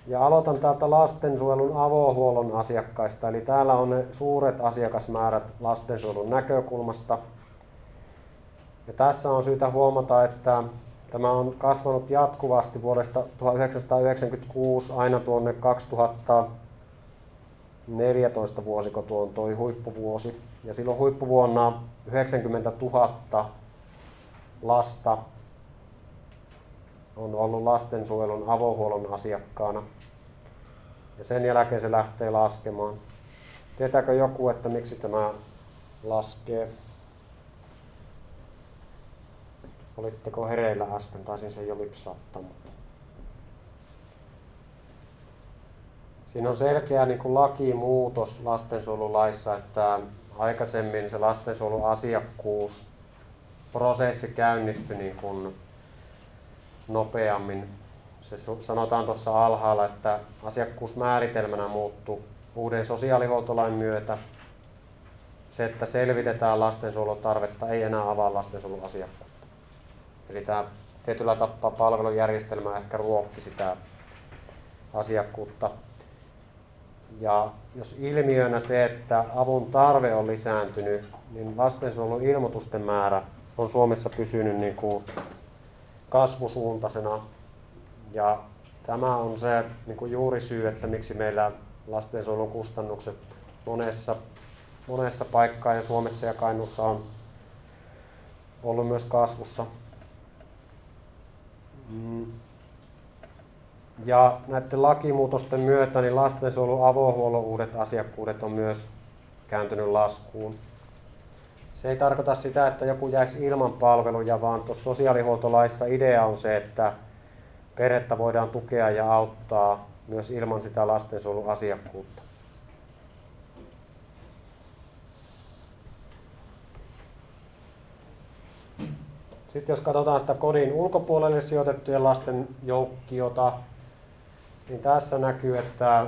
Speaker 1: Ja aloitan täältä lastensuojelun avohuollon asiakkaista. Eli täällä on ne suuret asiakasmäärät lastensuojelun näkökulmasta. Ja tässä on syytä huomata, että tämä on kasvanut jatkuvasti vuodesta 1996 aina tuonne 2014 vuosiko tuo on toi huippuvuosi. Ja silloin huippuvuonna 90 000 lasta on ollut lastensuojelun avohuollon asiakkaana. Ja sen jälkeen se lähtee laskemaan. Tietääkö joku, että miksi tämä laskee? Olitteko hereillä äsken? Taisin sen jo lipsauttaa. Siinä on selkeä niin kuin lakimuutos lastensuojelulaissa, että aikaisemmin se lastensuojeluasiakkuus prosessi käynnistyi niin kuin nopeammin. Se sanotaan tuossa alhaalla, että asiakkuusmääritelmänä muuttuu uuden sosiaalihuoltolain myötä. Se, että selvitetään lastensuojelutarvetta, ei enää avaa lastensuojeluasiakkuutta. Eli tämä tietyllä tapaa palvelujärjestelmä ehkä ruokki sitä asiakkuutta. Ja jos ilmiönä se, että avun tarve on lisääntynyt, niin lastensuojelun ilmoitusten määrä on Suomessa pysynyt niin kuin kasvusuuntaisena. Ja tämä on se niin kuin juuri syy, että miksi meillä lastensuojelun kustannukset monessa, monessa paikkaa ja Suomessa ja Kainuussa on ollut myös kasvussa. Mm. Ja näiden lakimuutosten myötä niin lastensuojelun avohuollon uudet asiakkuudet on myös kääntynyt laskuun. Se ei tarkoita sitä, että joku jäisi ilman palveluja, vaan tuossa sosiaalihuoltolaissa idea on se, että perhettä voidaan tukea ja auttaa myös ilman sitä lastensuojelun asiakkuutta. Sitten jos katsotaan sitä kodin ulkopuolelle sijoitettujen lasten joukkiota, niin tässä näkyy, että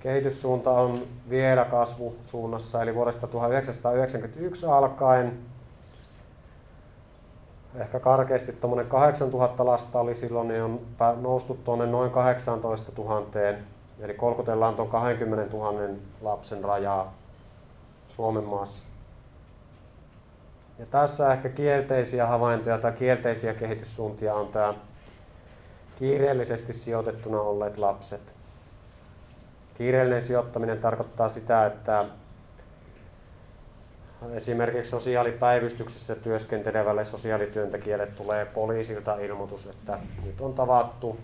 Speaker 1: kehityssuunta on vielä kasvusuunnassa, eli vuodesta 1991 alkaen ehkä karkeasti tuommoinen 8000 lasta oli silloin, niin on noustu tuonne noin 18 000, eli kolkutellaan tuon 20 000 lapsen rajaa Suomen maassa. Ja tässä ehkä kielteisiä havaintoja tai kielteisiä kehityssuuntia on tämä kiireellisesti sijoitettuna olleet lapset. Kiireellinen sijoittaminen tarkoittaa sitä, että esimerkiksi sosiaalipäivystyksessä työskentelevälle sosiaalityöntekijälle tulee poliisilta ilmoitus, että nyt on tavattu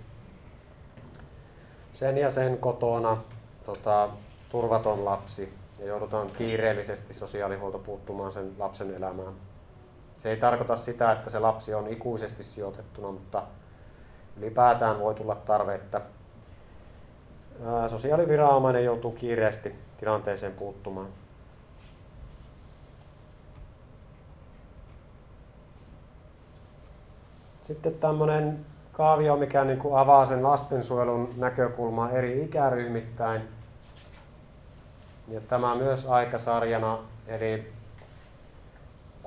Speaker 1: sen ja sen kotona tota, turvaton lapsi ja joudutaan kiireellisesti sosiaalihuolto puuttumaan sen lapsen elämään. Se ei tarkoita sitä, että se lapsi on ikuisesti sijoitettuna, mutta ylipäätään voi tulla tarve, että sosiaaliviranomainen joutuu kiireesti tilanteeseen puuttumaan. Sitten tämmöinen kaavio, mikä niin kuin avaa sen lastensuojelun näkökulmaa eri ikäryhmittäin. Ja tämä myös aikasarjana, eli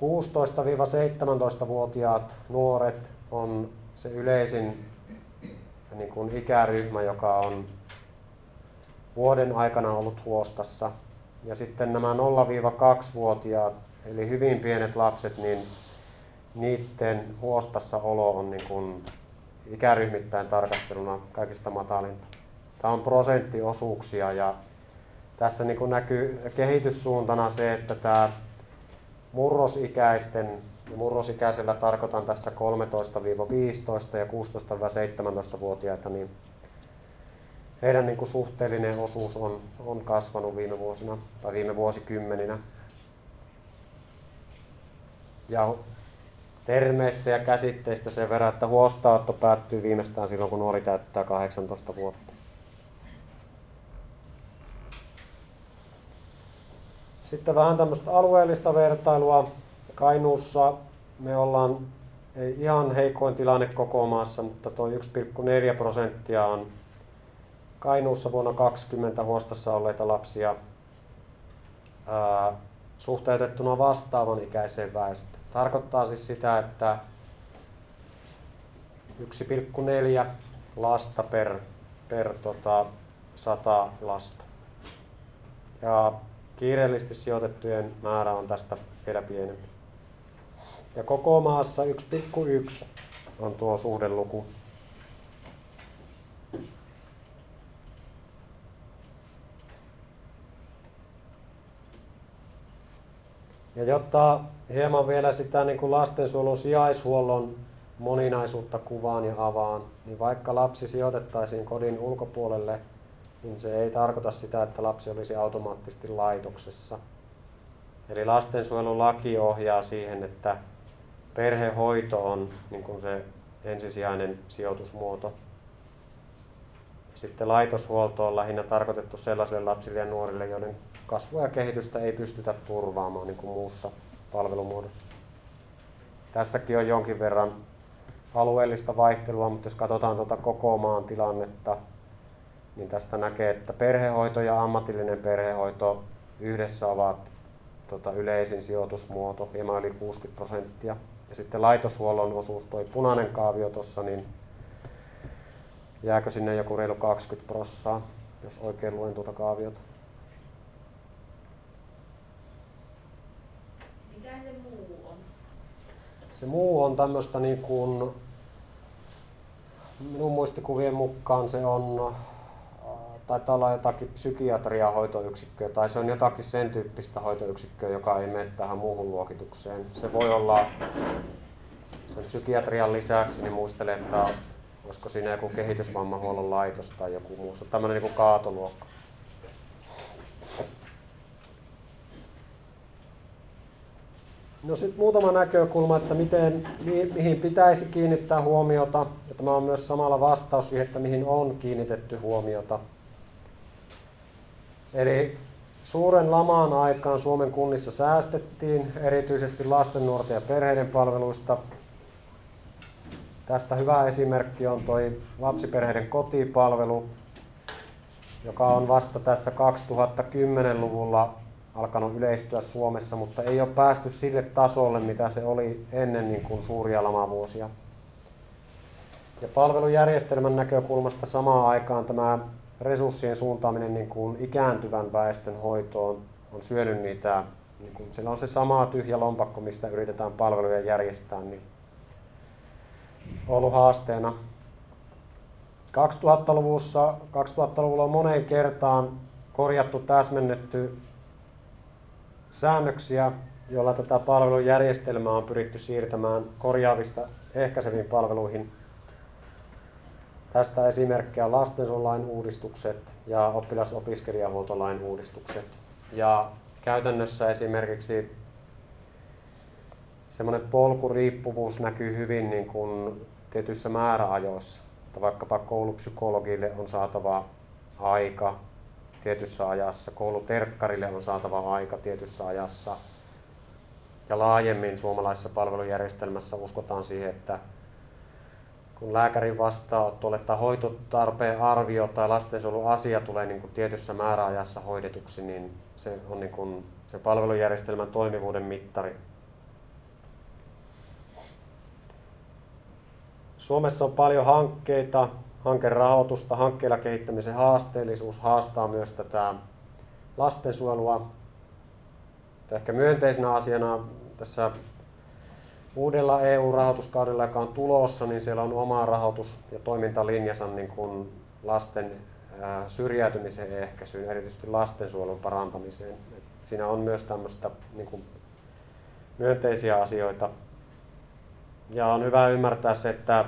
Speaker 1: 16-17-vuotiaat nuoret on se yleisin niin kuin ikäryhmä, joka on vuoden aikana ollut huostassa. Ja sitten nämä 0-2-vuotiaat, eli hyvin pienet lapset, niin niiden huostassa olo on niin kuin ikäryhmittäin tarkasteluna kaikista matalinta. Tämä on prosenttiosuuksia ja tässä niin kuin näkyy kehityssuuntana se, että tämä murrosikäisten, ja murrosikäisellä tarkoitan tässä 13-15 ja 16-17-vuotiaita, niin heidän niin kuin suhteellinen osuus on, on kasvanut viime vuosina tai viime vuosikymmeninä. Ja termeistä ja käsitteistä sen verran, että huostaanotto päättyy viimeistään silloin, kun nuori täyttää 18 vuotta. Sitten vähän tämmöistä alueellista vertailua. Kainuussa me ollaan ei ihan heikoin tilanne koko maassa, mutta tuo 1,4 prosenttia on Kainuussa vuonna 2020 huostassa olleita lapsia ää, suhteutettuna vastaavan ikäiseen väestöön. Tarkoittaa siis sitä, että 1,4 lasta per per tota, 100 lasta. Ja kiireellisesti sijoitettujen määrä on tästä vielä pienempi. Ja koko maassa 1,1 on tuo suhdeluku. Ja jotta hieman vielä sitä niin kuin lastensuojelun sijaishuollon moninaisuutta kuvaan ja avaan, niin vaikka lapsi sijoitettaisiin kodin ulkopuolelle, niin se ei tarkoita sitä, että lapsi olisi automaattisesti laitoksessa. Eli lastensuojelulaki ohjaa siihen, että perhehoito on niin kuin se ensisijainen sijoitusmuoto. Sitten laitoshuolto on lähinnä tarkoitettu sellaisille lapsille ja nuorille, joiden kasvua ja kehitystä ei pystytä turvaamaan niin kuin muussa palvelumuodossa. Tässäkin on jonkin verran alueellista vaihtelua, mutta jos katsotaan tuota koko maan tilannetta, niin tästä näkee, että perhehoito ja ammatillinen perhehoito yhdessä ovat tota, yleisin sijoitusmuoto, hieman yli 60 prosenttia. Ja sitten laitoshuollon osuus, tuo punainen kaavio tuossa, niin jääkö sinne joku reilu 20 prossaa, jos oikein luen tuota kaaviota.
Speaker 3: Mikä se muu on?
Speaker 1: Se muu on tämmöistä niin kuin, minun muistikuvien mukaan se on, taitaa olla jotakin psykiatrian hoitoyksikköä tai se on jotakin sen tyyppistä hoitoyksikköä, joka ei mene tähän muuhun luokitukseen. Se voi olla sen psykiatrian lisäksi, niin muistelen, että olisiko siinä joku kehitysvammahuollon laitos tai joku muu. Tämmöinen niin kaatoluokka. No sitten muutama näkökulma, että miten, mi, mihin pitäisi kiinnittää huomiota. Ja tämä on myös samalla vastaus siihen, että mihin on kiinnitetty huomiota. Eli suuren lamaan aikaan Suomen kunnissa säästettiin erityisesti lasten, nuorten ja perheiden palveluista. Tästä hyvä esimerkki on tuo lapsiperheiden kotipalvelu, joka on vasta tässä 2010-luvulla alkanut yleistyä Suomessa, mutta ei ole päästy sille tasolle, mitä se oli ennen niin kuin suuria lamavuosia. Ja palvelujärjestelmän näkökulmasta samaan aikaan tämä resurssien suuntaaminen niin kuin ikääntyvän väestön hoitoon on syönyt niitä, niin kuin, siellä on se sama tyhjä lompakko, mistä yritetään palveluja järjestää, niin ollut haasteena. 2000-luvussa, 2000-luvulla on moneen kertaan korjattu, täsmennetty säännöksiä, joilla tätä palvelujärjestelmää on pyritty siirtämään korjaavista ehkäiseviin palveluihin. Tästä esimerkkejä lastensuojelulain uudistukset ja oppilas-opiskelijahuoltolain uudistukset. Ja käytännössä esimerkiksi semmoinen polkuriippuvuus näkyy hyvin niin kuin tietyissä määräajoissa. Että vaikkapa koulupsykologille on saatava aika tietyssä ajassa, kouluterkkarille on saatava aika tietyssä ajassa. Ja laajemmin suomalaisessa palvelujärjestelmässä uskotaan siihen, että kun lääkärin vastaanotolle tai hoitotarpeen arvio tai asia tulee niin kuin tietyssä määräajassa hoidetuksi, niin se on niin kuin se palvelujärjestelmän toimivuuden mittari. Suomessa on paljon hankkeita, hankerahoitusta, hankkeilla kehittämisen haasteellisuus haastaa myös tätä lastensuojelua. Ehkä myönteisenä asiana tässä uudella EU-rahoituskaudella, joka on tulossa, niin siellä on oma rahoitus- ja toimintalinjansa niin kuin lasten syrjäytymisen ehkäisyyn, erityisesti lastensuojelun parantamiseen. Et siinä on myös tämmöistä niin kuin myönteisiä asioita. Ja on hyvä ymmärtää se, että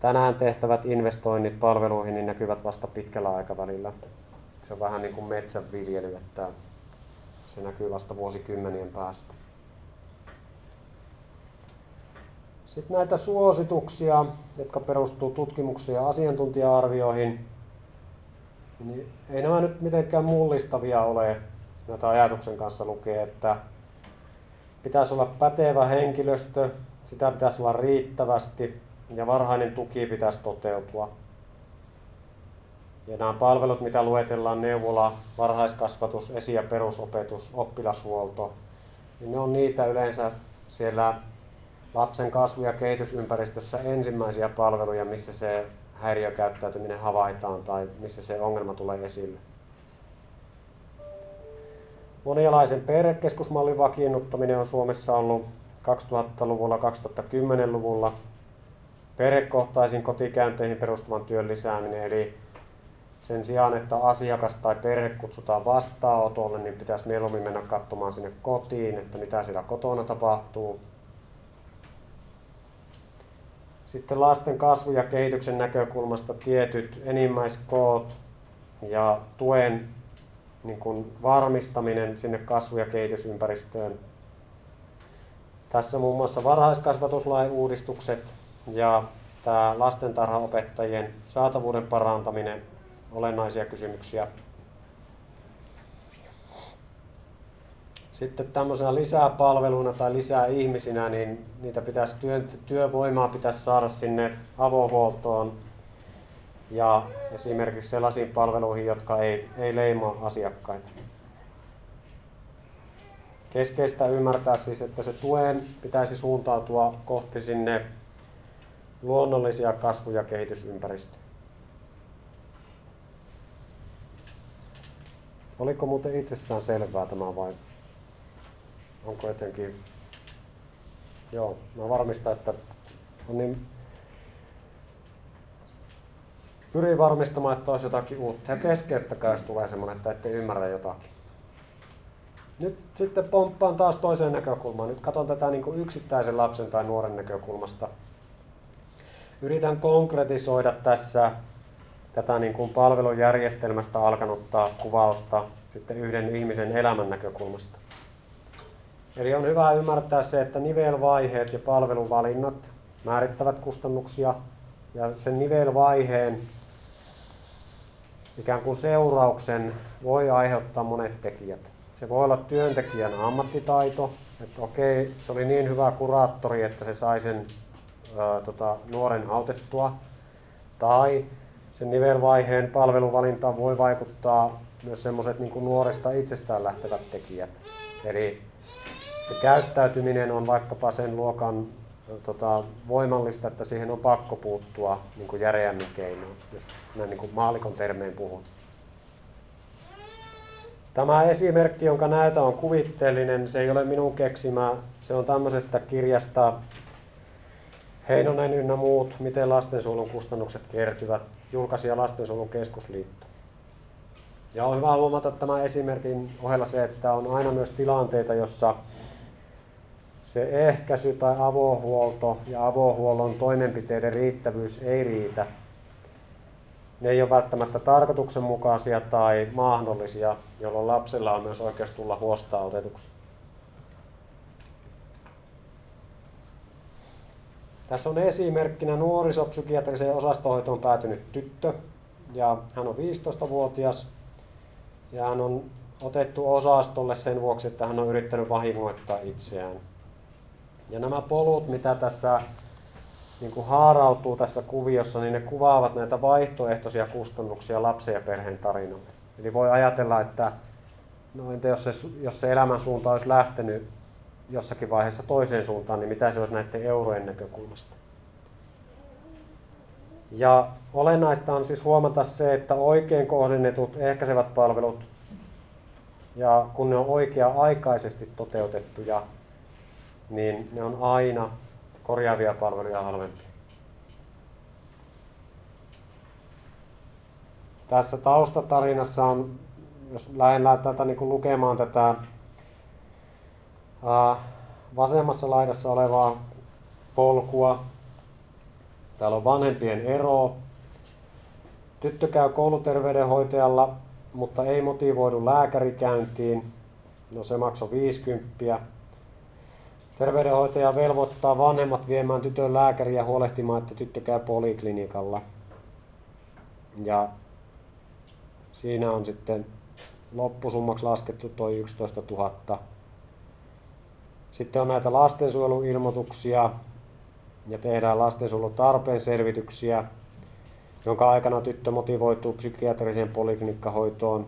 Speaker 1: tänään tehtävät investoinnit palveluihin niin näkyvät vasta pitkällä aikavälillä. Se on vähän niin kuin metsänviljely, että se näkyy vasta vuosikymmenien päästä. Sitten näitä suosituksia, jotka perustuu tutkimuksiin ja asiantuntija-arvioihin, niin ei nämä nyt mitenkään mullistavia ole. Näitä ajatuksen kanssa lukee, että pitäisi olla pätevä henkilöstö, sitä pitäisi olla riittävästi, ja varhainen tuki pitäisi toteutua. Ja nämä palvelut, mitä luetellaan, neuvola, varhaiskasvatus, esi- ja perusopetus, oppilashuolto, niin ne on niitä yleensä siellä lapsen kasvu- ja kehitysympäristössä ensimmäisiä palveluja, missä se häiriökäyttäytyminen havaitaan tai missä se ongelma tulee esille. Monialaisen perhekeskusmallin vakiinnuttaminen on Suomessa ollut 2000-luvulla, 2010-luvulla. Perhekohtaisiin kotikäynteihin perustuvan työn lisääminen, eli sen sijaan, että asiakas tai perhe kutsutaan vastaanotolle, niin pitäisi mieluummin mennä katsomaan sinne kotiin, että mitä siellä kotona tapahtuu. Sitten lasten kasvu- ja kehityksen näkökulmasta tietyt enimmäiskoot ja tuen niin kuin varmistaminen sinne kasvu- ja kehitysympäristöön. Tässä muun muassa varhaiskasvatuslain uudistukset ja tämä lastentarhaopettajien saatavuuden parantaminen, olennaisia kysymyksiä. Sitten tämmöisenä lisää palveluna tai lisää ihmisinä, niin niitä pitäisi työn, työvoimaa pitäisi saada sinne avohuoltoon ja esimerkiksi sellaisiin palveluihin, jotka ei, ei leimaa asiakkaita. Keskeistä ymmärtää siis, että se tuen pitäisi suuntautua kohti sinne luonnollisia kasvu- ja kehitysympäristöjä. Oliko muuten itsestään selvää tämä vai onko jotenkin... Joo, mä varmistan, että on niin... Pyrin varmistamaan, että olisi jotakin uutta. Ja keskeyttäkää, jos tulee semmoinen, että ette ymmärrä jotakin. Nyt sitten pomppaan taas toiseen näkökulmaan. Nyt katson tätä niin kuin yksittäisen lapsen tai nuoren näkökulmasta. Yritän konkretisoida tässä tätä niin kuin palvelujärjestelmästä alkanutta kuvausta sitten yhden ihmisen elämän näkökulmasta. Eli on hyvä ymmärtää se, että nivelvaiheet ja palveluvalinnat määrittävät kustannuksia ja sen nivelvaiheen ikään kuin seurauksen voi aiheuttaa monet tekijät. Se voi olla työntekijän ammattitaito, että okei, se oli niin hyvä kuraattori, että se sai sen ää, tota, nuoren autettua. Tai sen nivelvaiheen palveluvalintaan voi vaikuttaa myös semmoiset niin nuoresta itsestään lähtevät tekijät. Eli se käyttäytyminen on vaikkapa sen luokan tota, voimallista, että siihen on pakko puuttua niin järeämmin keinoin, jos näin niin kuin maalikon termein puhun. Tämä esimerkki, jonka näytä on kuvitteellinen, se ei ole minun keksimä. Se on tämmöisestä kirjasta Heinonen ynnä muut, miten lastensuojelun kustannukset kertyvät, julkaisija Lastensuojelun keskusliitto. Ja on hyvä huomata tämän esimerkin ohella se, että on aina myös tilanteita, jossa se ehkäisy tai avohuolto ja avohuollon toimenpiteiden riittävyys ei riitä. Ne ei ole välttämättä tarkoituksenmukaisia tai mahdollisia, jolloin lapsella on myös oikeus tulla huostaan otetuksi. Tässä on esimerkkinä nuorisopsykiatriseen osastohoitoon päätynyt tyttö, ja hän on 15-vuotias, ja hän on otettu osastolle sen vuoksi, että hän on yrittänyt vahingoittaa itseään. Ja nämä polut, mitä tässä niin kuin haarautuu tässä kuviossa, niin ne kuvaavat näitä vaihtoehtoisia kustannuksia lapsen ja perheen tarinalle. Eli voi ajatella, että no entä jos se, jos se elämän suunta olisi lähtenyt jossakin vaiheessa toiseen suuntaan, niin mitä se olisi näiden eurojen näkökulmasta. Ja olennaista on siis huomata se, että oikein kohdennetut ehkäisevät palvelut, ja kun ne on oikea-aikaisesti toteutettuja, niin ne on aina korjaavia palveluja halvempia. Tässä taustatarinassa on, jos lähdetään tätä niin lukemaan tätä ää, vasemmassa laidassa olevaa polkua. Täällä on vanhempien ero. Tyttö käy kouluterveydenhoitajalla, mutta ei motivoidu lääkärikäyntiin. No se maksoi 50. Terveydenhoitaja velvoittaa vanhemmat viemään tytön lääkäriä huolehtimaan, että tyttö käy poliklinikalla. Ja siinä on sitten loppusummaksi laskettu tuo 11 000. Sitten on näitä lastensuojeluilmoituksia ja tehdään lastensuojelun tarpeen selvityksiä, jonka aikana tyttö motivoituu psykiatriseen poliklinikkahoitoon.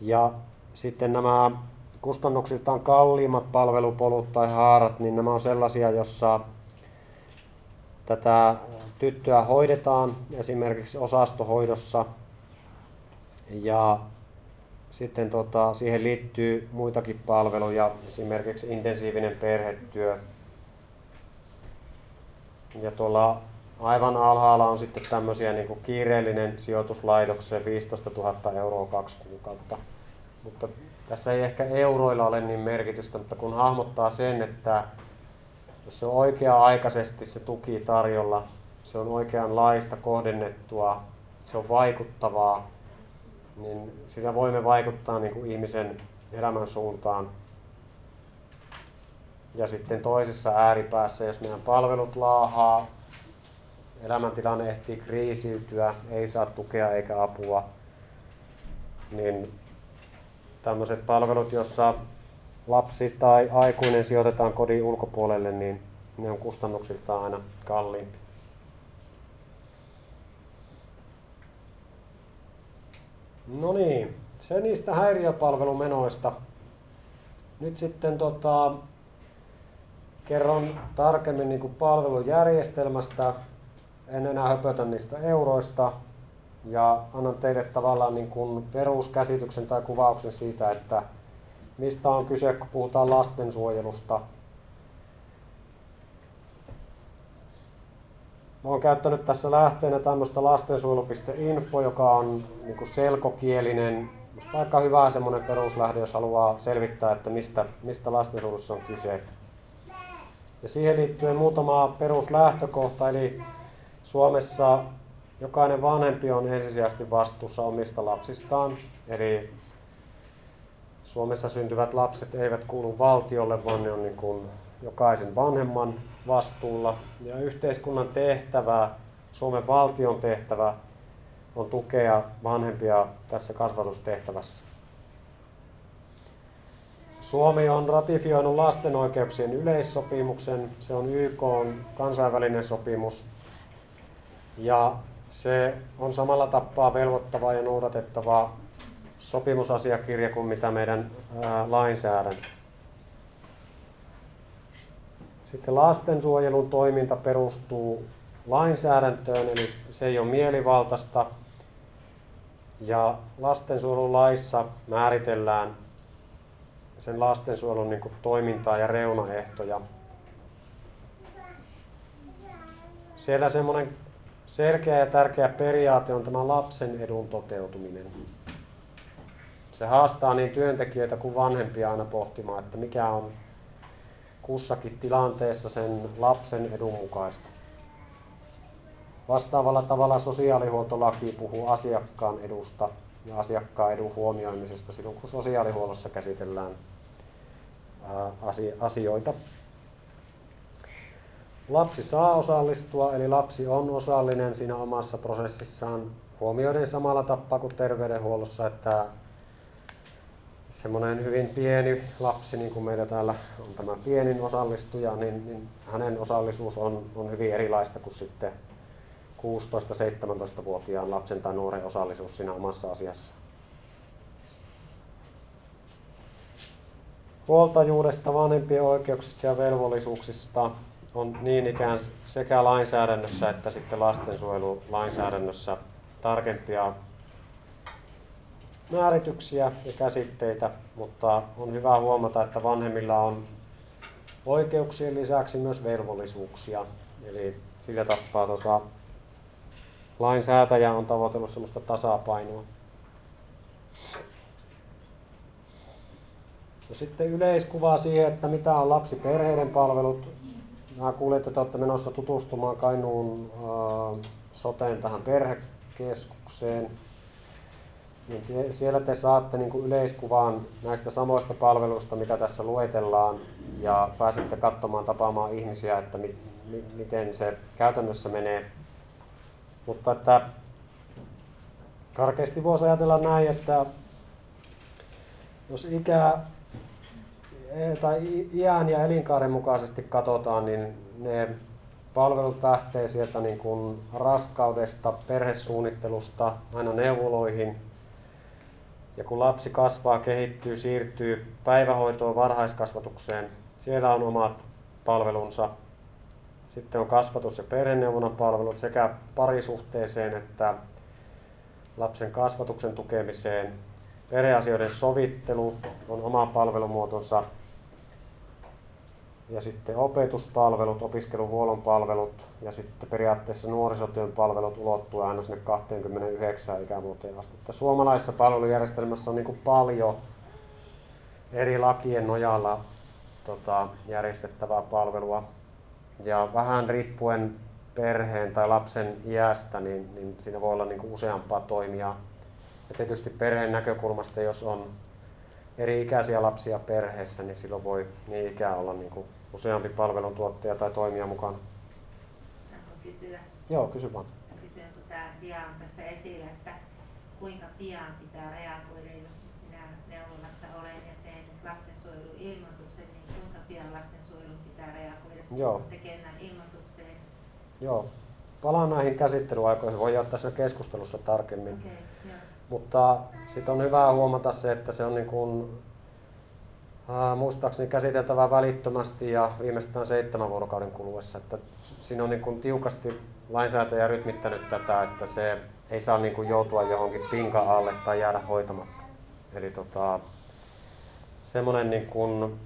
Speaker 1: Ja sitten nämä kustannuksiltaan kalliimmat palvelupolut tai haarat, niin nämä on sellaisia, jossa tätä tyttöä hoidetaan esimerkiksi osastohoidossa ja sitten tota, siihen liittyy muitakin palveluja, esimerkiksi intensiivinen perhetyö. Ja tuolla aivan alhaalla on sitten tämmöisiä niin kuin kiireellinen sijoituslaitokseen 15 000 euroa kaksi kuukautta. Mutta tässä ei ehkä euroilla ole niin merkitystä, mutta kun hahmottaa sen, että jos se on oikea-aikaisesti se tuki tarjolla, se on oikeanlaista kohdennettua, se on vaikuttavaa, niin sillä voimme vaikuttaa niin kuin ihmisen elämän suuntaan. Ja sitten toisessa ääripäässä, jos meidän palvelut laahaa, elämäntilanne ehtii kriisiytyä, ei saa tukea eikä apua, niin tämmöiset palvelut, jossa lapsi tai aikuinen sijoitetaan kodin ulkopuolelle, niin ne on kustannuksiltaan aina kalliimpi. No niin, se niistä häiriöpalvelumenoista. Nyt sitten tota, kerron tarkemmin niin kuin palvelujärjestelmästä. En enää höpötä niistä euroista. Ja annan teille tavallaan niin kuin peruskäsityksen tai kuvauksen siitä, että mistä on kyse, kun puhutaan lastensuojelusta. Mä oon käyttänyt tässä lähteenä tämmöistä lastensuojelu.info, joka on niin kuin selkokielinen, musta aika hyvä semmoinen peruslähde, jos haluaa selvittää, että mistä, mistä lastensuojelussa on kyse. Ja siihen liittyen muutama peruslähtökohta, eli Suomessa jokainen vanhempi on ensisijaisesti vastuussa omista lapsistaan, eli Suomessa syntyvät lapset eivät kuulu valtiolle, vaan ne on niin kuin jokaisen vanhemman vastuulla. Ja yhteiskunnan tehtävä, Suomen valtion tehtävä on tukea vanhempia tässä kasvatustehtävässä. Suomi on ratifioinut lasten oikeuksien yleissopimuksen. Se on YK on kansainvälinen sopimus. Ja se on samalla tappaa velvoittava ja noudatettava sopimusasiakirja kuin mitä meidän lainsäädäntö. Sitten lastensuojelun toiminta perustuu lainsäädäntöön, eli se ei ole mielivaltaista. Ja lastensuojelulaissa määritellään sen lastensuojelun niin kuin, toimintaa ja reunaehtoja. Siellä semmoinen selkeä ja tärkeä periaate on tämä lapsen edun toteutuminen. Se haastaa niin työntekijöitä kuin vanhempia aina pohtimaan, että mikä on kussakin tilanteessa sen lapsen edun mukaista. Vastaavalla tavalla sosiaalihuoltolaki puhuu asiakkaan edusta ja asiakkaan edun huomioimisesta silloin, kun sosiaalihuollossa käsitellään asioita. Lapsi saa osallistua, eli lapsi on osallinen siinä omassa prosessissaan huomioiden samalla tappaa kuin terveydenhuollossa, että semmoinen hyvin pieni lapsi, niin kuin meillä täällä on tämä pienin osallistuja, niin, niin hänen osallisuus on, on hyvin erilaista kuin sitten 16-17-vuotiaan lapsen tai nuoren osallisuus siinä omassa asiassa. Huoltajuudesta, vanhempien oikeuksista ja velvollisuuksista on niin ikään sekä lainsäädännössä että sitten lastensuojelulainsäädännössä tarkempia määrityksiä ja käsitteitä, mutta on hyvä huomata, että vanhemmilla on oikeuksien lisäksi myös velvollisuuksia. Eli sillä tappaa tota, lainsäätäjä on tavoitellut sellaista tasapainoa. No sitten yleiskuva siihen, että mitä on lapsiperheiden palvelut. Mä kuulin, että te olette menossa tutustumaan Kainuun äh, soteen tähän perhekeskukseen niin siellä te saatte niin kuin yleiskuvaan näistä samoista palveluista, mitä tässä luetellaan, ja pääsette katsomaan, tapaamaan ihmisiä, että mi, mi, miten se käytännössä menee. Mutta että karkeasti voisi ajatella näin, että jos ikä tai iän ja elinkaaren mukaisesti katsotaan, niin ne palvelut lähtee sieltä niin kuin raskaudesta, perhesuunnittelusta aina neuvoloihin, ja kun lapsi kasvaa, kehittyy, siirtyy päivähoitoon, varhaiskasvatukseen, siellä on omat palvelunsa. Sitten on kasvatus- ja perheneuvonnan palvelut sekä parisuhteeseen että lapsen kasvatuksen tukemiseen. Perheasioiden sovittelu on oma palvelumuotonsa. Ja sitten opetuspalvelut, opiskeluhuollon palvelut ja sitten periaatteessa nuorisotyön palvelut ulottuu aina sinne 29 ikävuoteen asti. Että suomalaisessa palvelujärjestelmässä on niin kuin paljon eri lakien nojalla tota, järjestettävää palvelua. Ja vähän riippuen perheen tai lapsen iästä, niin, niin siinä voi olla niin kuin useampaa toimijaa. Ja tietysti perheen näkökulmasta, jos on eri ikäisiä lapsia perheessä, niin silloin voi niin ikään olla niin kuin useampi palveluntuottaja tai toimija mukana.
Speaker 5: Saanko kysyä?
Speaker 1: Joo, kysy vaan.
Speaker 5: Mä kysyn, kun tämä dia on tässä esillä, että kuinka pian pitää reagoida, jos minä neuvolassa olen ja teen lastensuojeluilmoituksen, niin kuinka pian lastensuojelun pitää reagoida
Speaker 1: Joo.
Speaker 5: tekemään ilmoitukseen?
Speaker 1: Joo. Palaan näihin käsittelyaikoihin, voi ottaa tässä keskustelussa tarkemmin.
Speaker 5: Okei, joo.
Speaker 1: Mutta sitten on hyvä huomata se, että se on niin kuin, muistaakseni käsiteltävä välittömästi ja viimeistään seitsemän vuorokauden kuluessa. Että siinä on niin kuin tiukasti lainsäätäjä rytmittänyt tätä, että se ei saa niin kuin joutua johonkin pinka alle tai jäädä hoitamatta. Eli tota, semmoinen niin kuin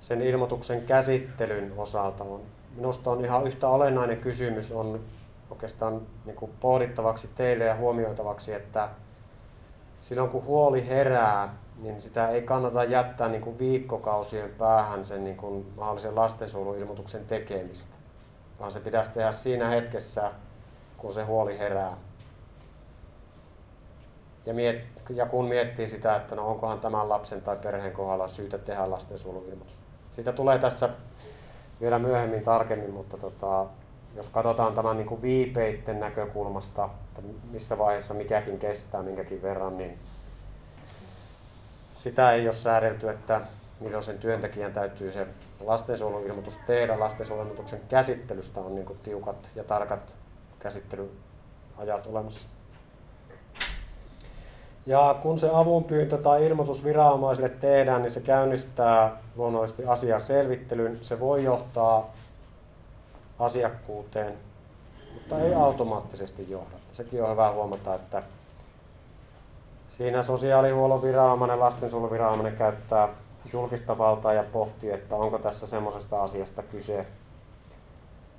Speaker 1: sen ilmoituksen käsittelyn osalta on, minusta on ihan yhtä olennainen kysymys on oikeastaan niin kuin pohdittavaksi teille ja huomioitavaksi, että silloin kun huoli herää, niin sitä ei kannata jättää niin kuin viikkokausien päähän sen niin kuin mahdollisen lastensuojeluilmoituksen tekemistä, vaan se pitäisi tehdä siinä hetkessä, kun se huoli herää. Ja, miet, ja kun miettii sitä, että no onkohan tämän lapsen tai perheen kohdalla syytä tehdä lastensuojeluilmoitus. Siitä tulee tässä vielä myöhemmin tarkemmin, mutta tota, jos katsotaan tämän niin kuin viipeitten näkökulmasta, että missä vaiheessa mikäkin kestää minkäkin verran, niin sitä ei ole säädelty, että milloin sen työntekijän täytyy se lastensuojeluilmoitus tehdä. Lastensuojeluilmoituksen käsittelystä on niin tiukat ja tarkat käsittelyajat olemassa. Ja kun se avunpyyntö tai ilmoitus viranomaisille tehdään, niin se käynnistää luonnollisesti asian selvittelyn. Se voi johtaa asiakkuuteen, mutta ei automaattisesti johda. Sekin on hyvä huomata, että siinä sosiaalihuollon viranomainen, lastensuojeluviranomainen käyttää julkista valtaa ja pohtii, että onko tässä semmoisesta asiasta kyse.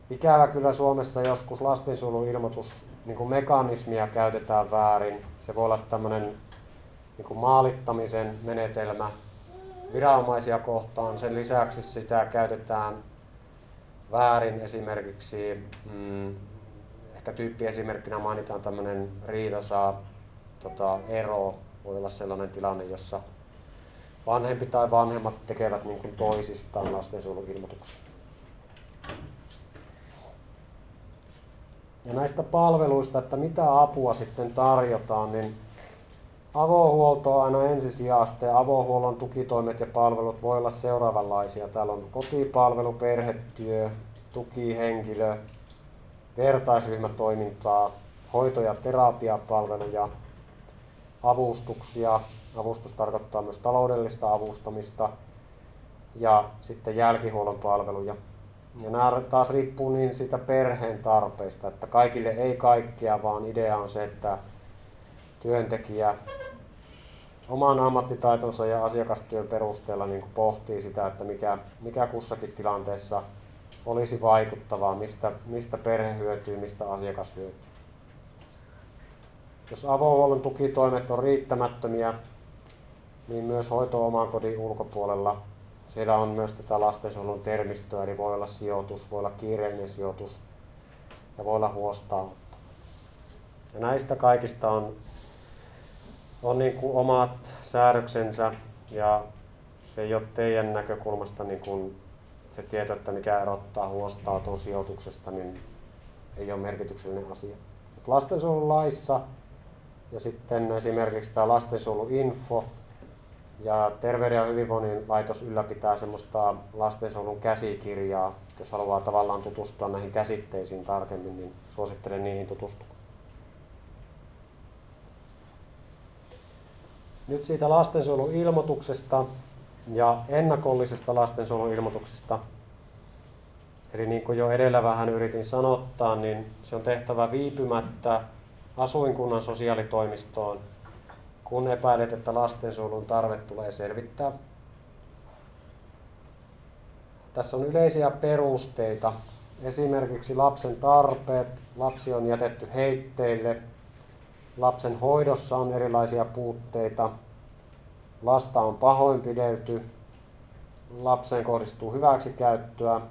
Speaker 1: Ikävä kyllä Suomessa joskus lastensuojeluilmoitus niin kuin mekanismia käytetään väärin. Se voi olla tämmöinen niin kuin maalittamisen menetelmä viranomaisia kohtaan. Sen lisäksi sitä käytetään väärin esimerkiksi, mm, ehkä tyyppiesimerkkinä mainitaan tämmöinen riitasaa tota, ero, voi olla sellainen tilanne, jossa vanhempi tai vanhemmat tekevät niin kuin toisistaan lastensuojeluilmoituksia. Ja näistä palveluista, että mitä apua sitten tarjotaan, niin avohuolto on aina ensisijasta ja avohuollon tukitoimet ja palvelut voi olla seuraavanlaisia. Täällä on kotipalvelu, perhetyö, tukihenkilö, vertaisryhmätoimintaa, hoito- ja terapiapalveluja, avustuksia. Avustus tarkoittaa myös taloudellista avustamista ja sitten jälkihuollon palveluja. Ja nämä taas riippuu niin siitä perheen tarpeista, että kaikille ei kaikkea, vaan idea on se, että työntekijä oman ammattitaitonsa ja asiakastyön perusteella niin pohtii sitä, että mikä, mikä kussakin tilanteessa olisi vaikuttavaa, mistä, mistä perhe hyötyy, mistä asiakas hyötyy. Jos avohuollon tukitoimet on riittämättömiä, niin myös hoito oman kodin ulkopuolella. Siellä on myös tätä lastensuojelun termistöä, eli voi olla sijoitus, voi olla kiireellinen sijoitus ja voi olla huostaanotto. Ja näistä kaikista on, on niin kuin omat säädöksensä ja se ei ole teidän näkökulmasta niin kuin se tieto, että mikä erottaa huostaanoton sijoituksesta, niin ei ole merkityksellinen asia. Mutta lastensuojelulaissa ja sitten esimerkiksi tämä lastensuojeluinfo ja Terveyden ja hyvinvoinnin laitos ylläpitää semmoista lastensuojelun käsikirjaa. Jos haluaa tavallaan tutustua näihin käsitteisiin tarkemmin, niin suosittelen niihin tutustumaan. Nyt siitä lastensuojeluilmoituksesta ja ennakollisesta lastensuojeluilmoituksesta. Eli niin kuin jo edellä vähän yritin sanottaa, niin se on tehtävä viipymättä asuinkunnan sosiaalitoimistoon, kun epäilet, että lastensuojelun tarve tulee selvittää. Tässä on yleisiä perusteita, esimerkiksi lapsen tarpeet, lapsi on jätetty heitteille, lapsen hoidossa on erilaisia puutteita, lasta on pahoinpidelty, lapseen kohdistuu hyväksikäyttöä,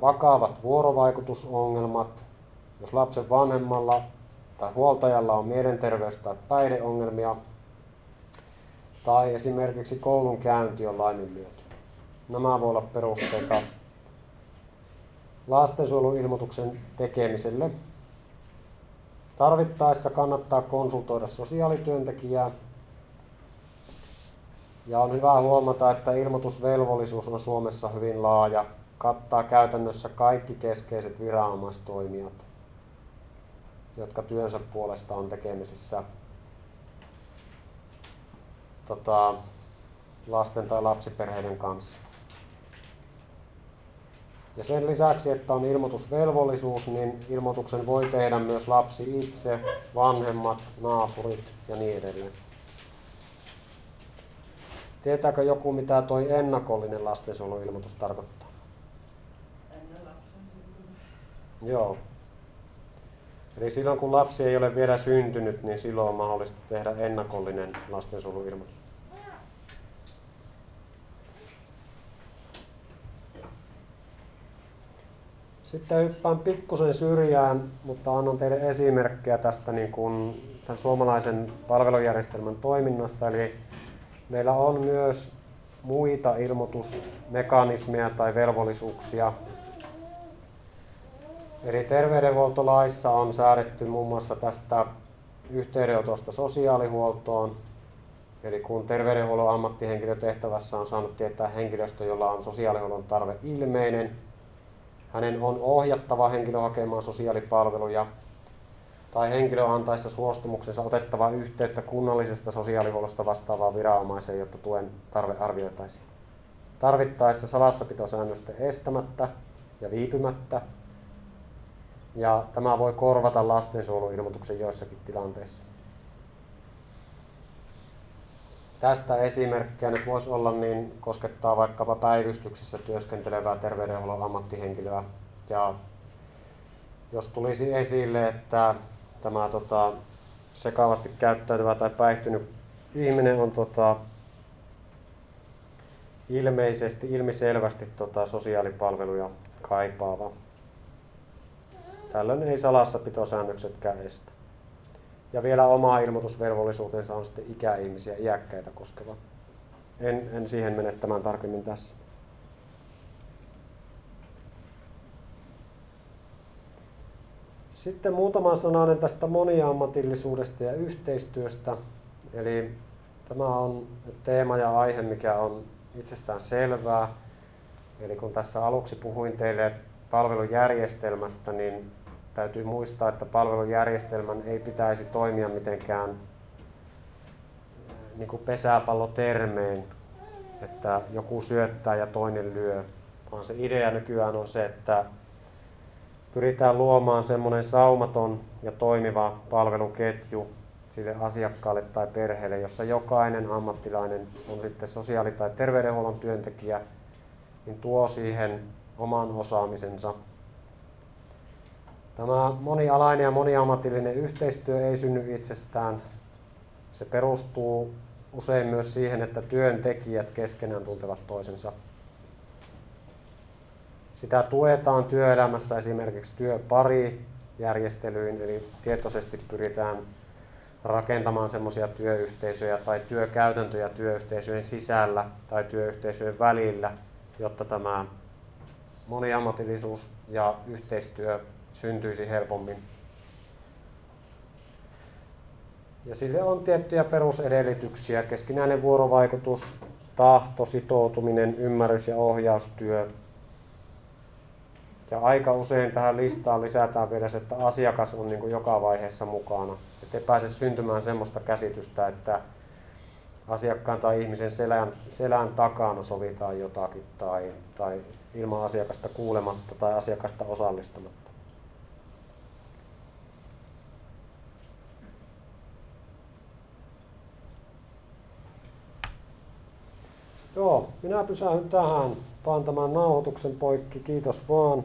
Speaker 1: vakavat vuorovaikutusongelmat, jos lapsen vanhemmalla tai huoltajalla on mielenterveys- tai päihdeongelmia, tai esimerkiksi koulun käynti on laiminlyöty. Nämä voi olla perusteita lastensuojeluilmoituksen tekemiselle. Tarvittaessa kannattaa konsultoida sosiaalityöntekijää. Ja on hyvä huomata, että ilmoitusvelvollisuus on Suomessa hyvin laaja, kattaa käytännössä kaikki keskeiset viranomaistoimijat, jotka työnsä puolesta on tekemisissä tota, lasten tai lapsiperheiden kanssa. Ja sen lisäksi, että on ilmoitusvelvollisuus, niin ilmoituksen voi tehdä myös lapsi itse, vanhemmat, naapurit ja niin edelleen. Tietääkö joku, mitä toi ennakollinen lastensuojeluilmoitus tarkoittaa?
Speaker 6: Ennen lapsen syntymää.
Speaker 1: Joo. Eli silloin kun lapsi ei ole vielä syntynyt, niin silloin on mahdollista tehdä ennakollinen lastensuojeluilmoitus. Sitten hyppään pikkusen syrjään, mutta annan teille esimerkkejä tästä niin kuin, tämän suomalaisen palvelujärjestelmän toiminnasta. Eli meillä on myös muita ilmoitusmekanismeja tai velvollisuuksia. Eli terveydenhuoltolaissa on säädetty muun muassa tästä yhteydenotosta sosiaalihuoltoon. Eli kun terveydenhuollon ammattihenkilötehtävässä on saanut tietää henkilöstö, jolla on sosiaalihuollon tarve ilmeinen, hänen on ohjattava henkilö hakemaan sosiaalipalveluja tai henkilö antaessa suostumuksensa otettava yhteyttä kunnallisesta sosiaalihuollosta vastaavaan viranomaiseen, jotta tuen tarve arvioitaisiin. Tarvittaessa salassapitosäännösten estämättä ja viipymättä. Ja tämä voi korvata lastensuojeluilmoituksen joissakin tilanteissa. Tästä esimerkkejä nyt voisi olla, niin koskettaa vaikkapa päivystyksessä työskentelevää terveydenhuollon ammattihenkilöä. Ja jos tulisi esille, että tämä tota, sekavasti käyttäytyvä tai päihtynyt ihminen on tota, ilmeisesti, ilmiselvästi tota, sosiaalipalveluja kaipaava. Tällöin ei salassapitosäännöksetkään estä. Ja vielä oma ilmoitusvelvollisuutensa on sitten ikäihmisiä, iäkkäitä koskeva. En, en siihen mene tämän tarkemmin tässä. Sitten muutama sananen tästä moniammatillisuudesta ja yhteistyöstä. Eli tämä on teema ja aihe, mikä on itsestään selvää. Eli kun tässä aluksi puhuin teille palvelujärjestelmästä, niin täytyy muistaa, että palvelujärjestelmän ei pitäisi toimia mitenkään niin kuin pesäpallotermeen, että joku syöttää ja toinen lyö, vaan se idea nykyään on se, että pyritään luomaan semmoinen saumaton ja toimiva palveluketju sille asiakkaalle tai perheelle, jossa jokainen ammattilainen on sitten sosiaali- tai terveydenhuollon työntekijä, niin tuo siihen oman osaamisensa Tämä monialainen ja moniammatillinen yhteistyö ei synny itsestään. Se perustuu usein myös siihen, että työntekijät keskenään tuntevat toisensa. Sitä tuetaan työelämässä esimerkiksi työparijärjestelyin, eli tietoisesti pyritään rakentamaan semmoisia työyhteisöjä tai työkäytäntöjä työyhteisöjen sisällä tai työyhteisöjen välillä, jotta tämä moniammatillisuus ja yhteistyö syntyisi helpommin. Ja sille on tiettyjä perusedellytyksiä, keskinäinen vuorovaikutus, tahto, sitoutuminen, ymmärrys ja ohjaustyö. Ja aika usein tähän listaan lisätään vielä se, että asiakas on niin joka vaiheessa mukana. Että ei pääse syntymään sellaista käsitystä, että asiakkaan tai ihmisen selän, selän takana sovitaan jotakin tai, tai ilman asiakasta kuulematta tai asiakasta osallistamatta. Joo, minä pysähyn tähän, paan tämän nauhoituksen poikki. Kiitos vaan.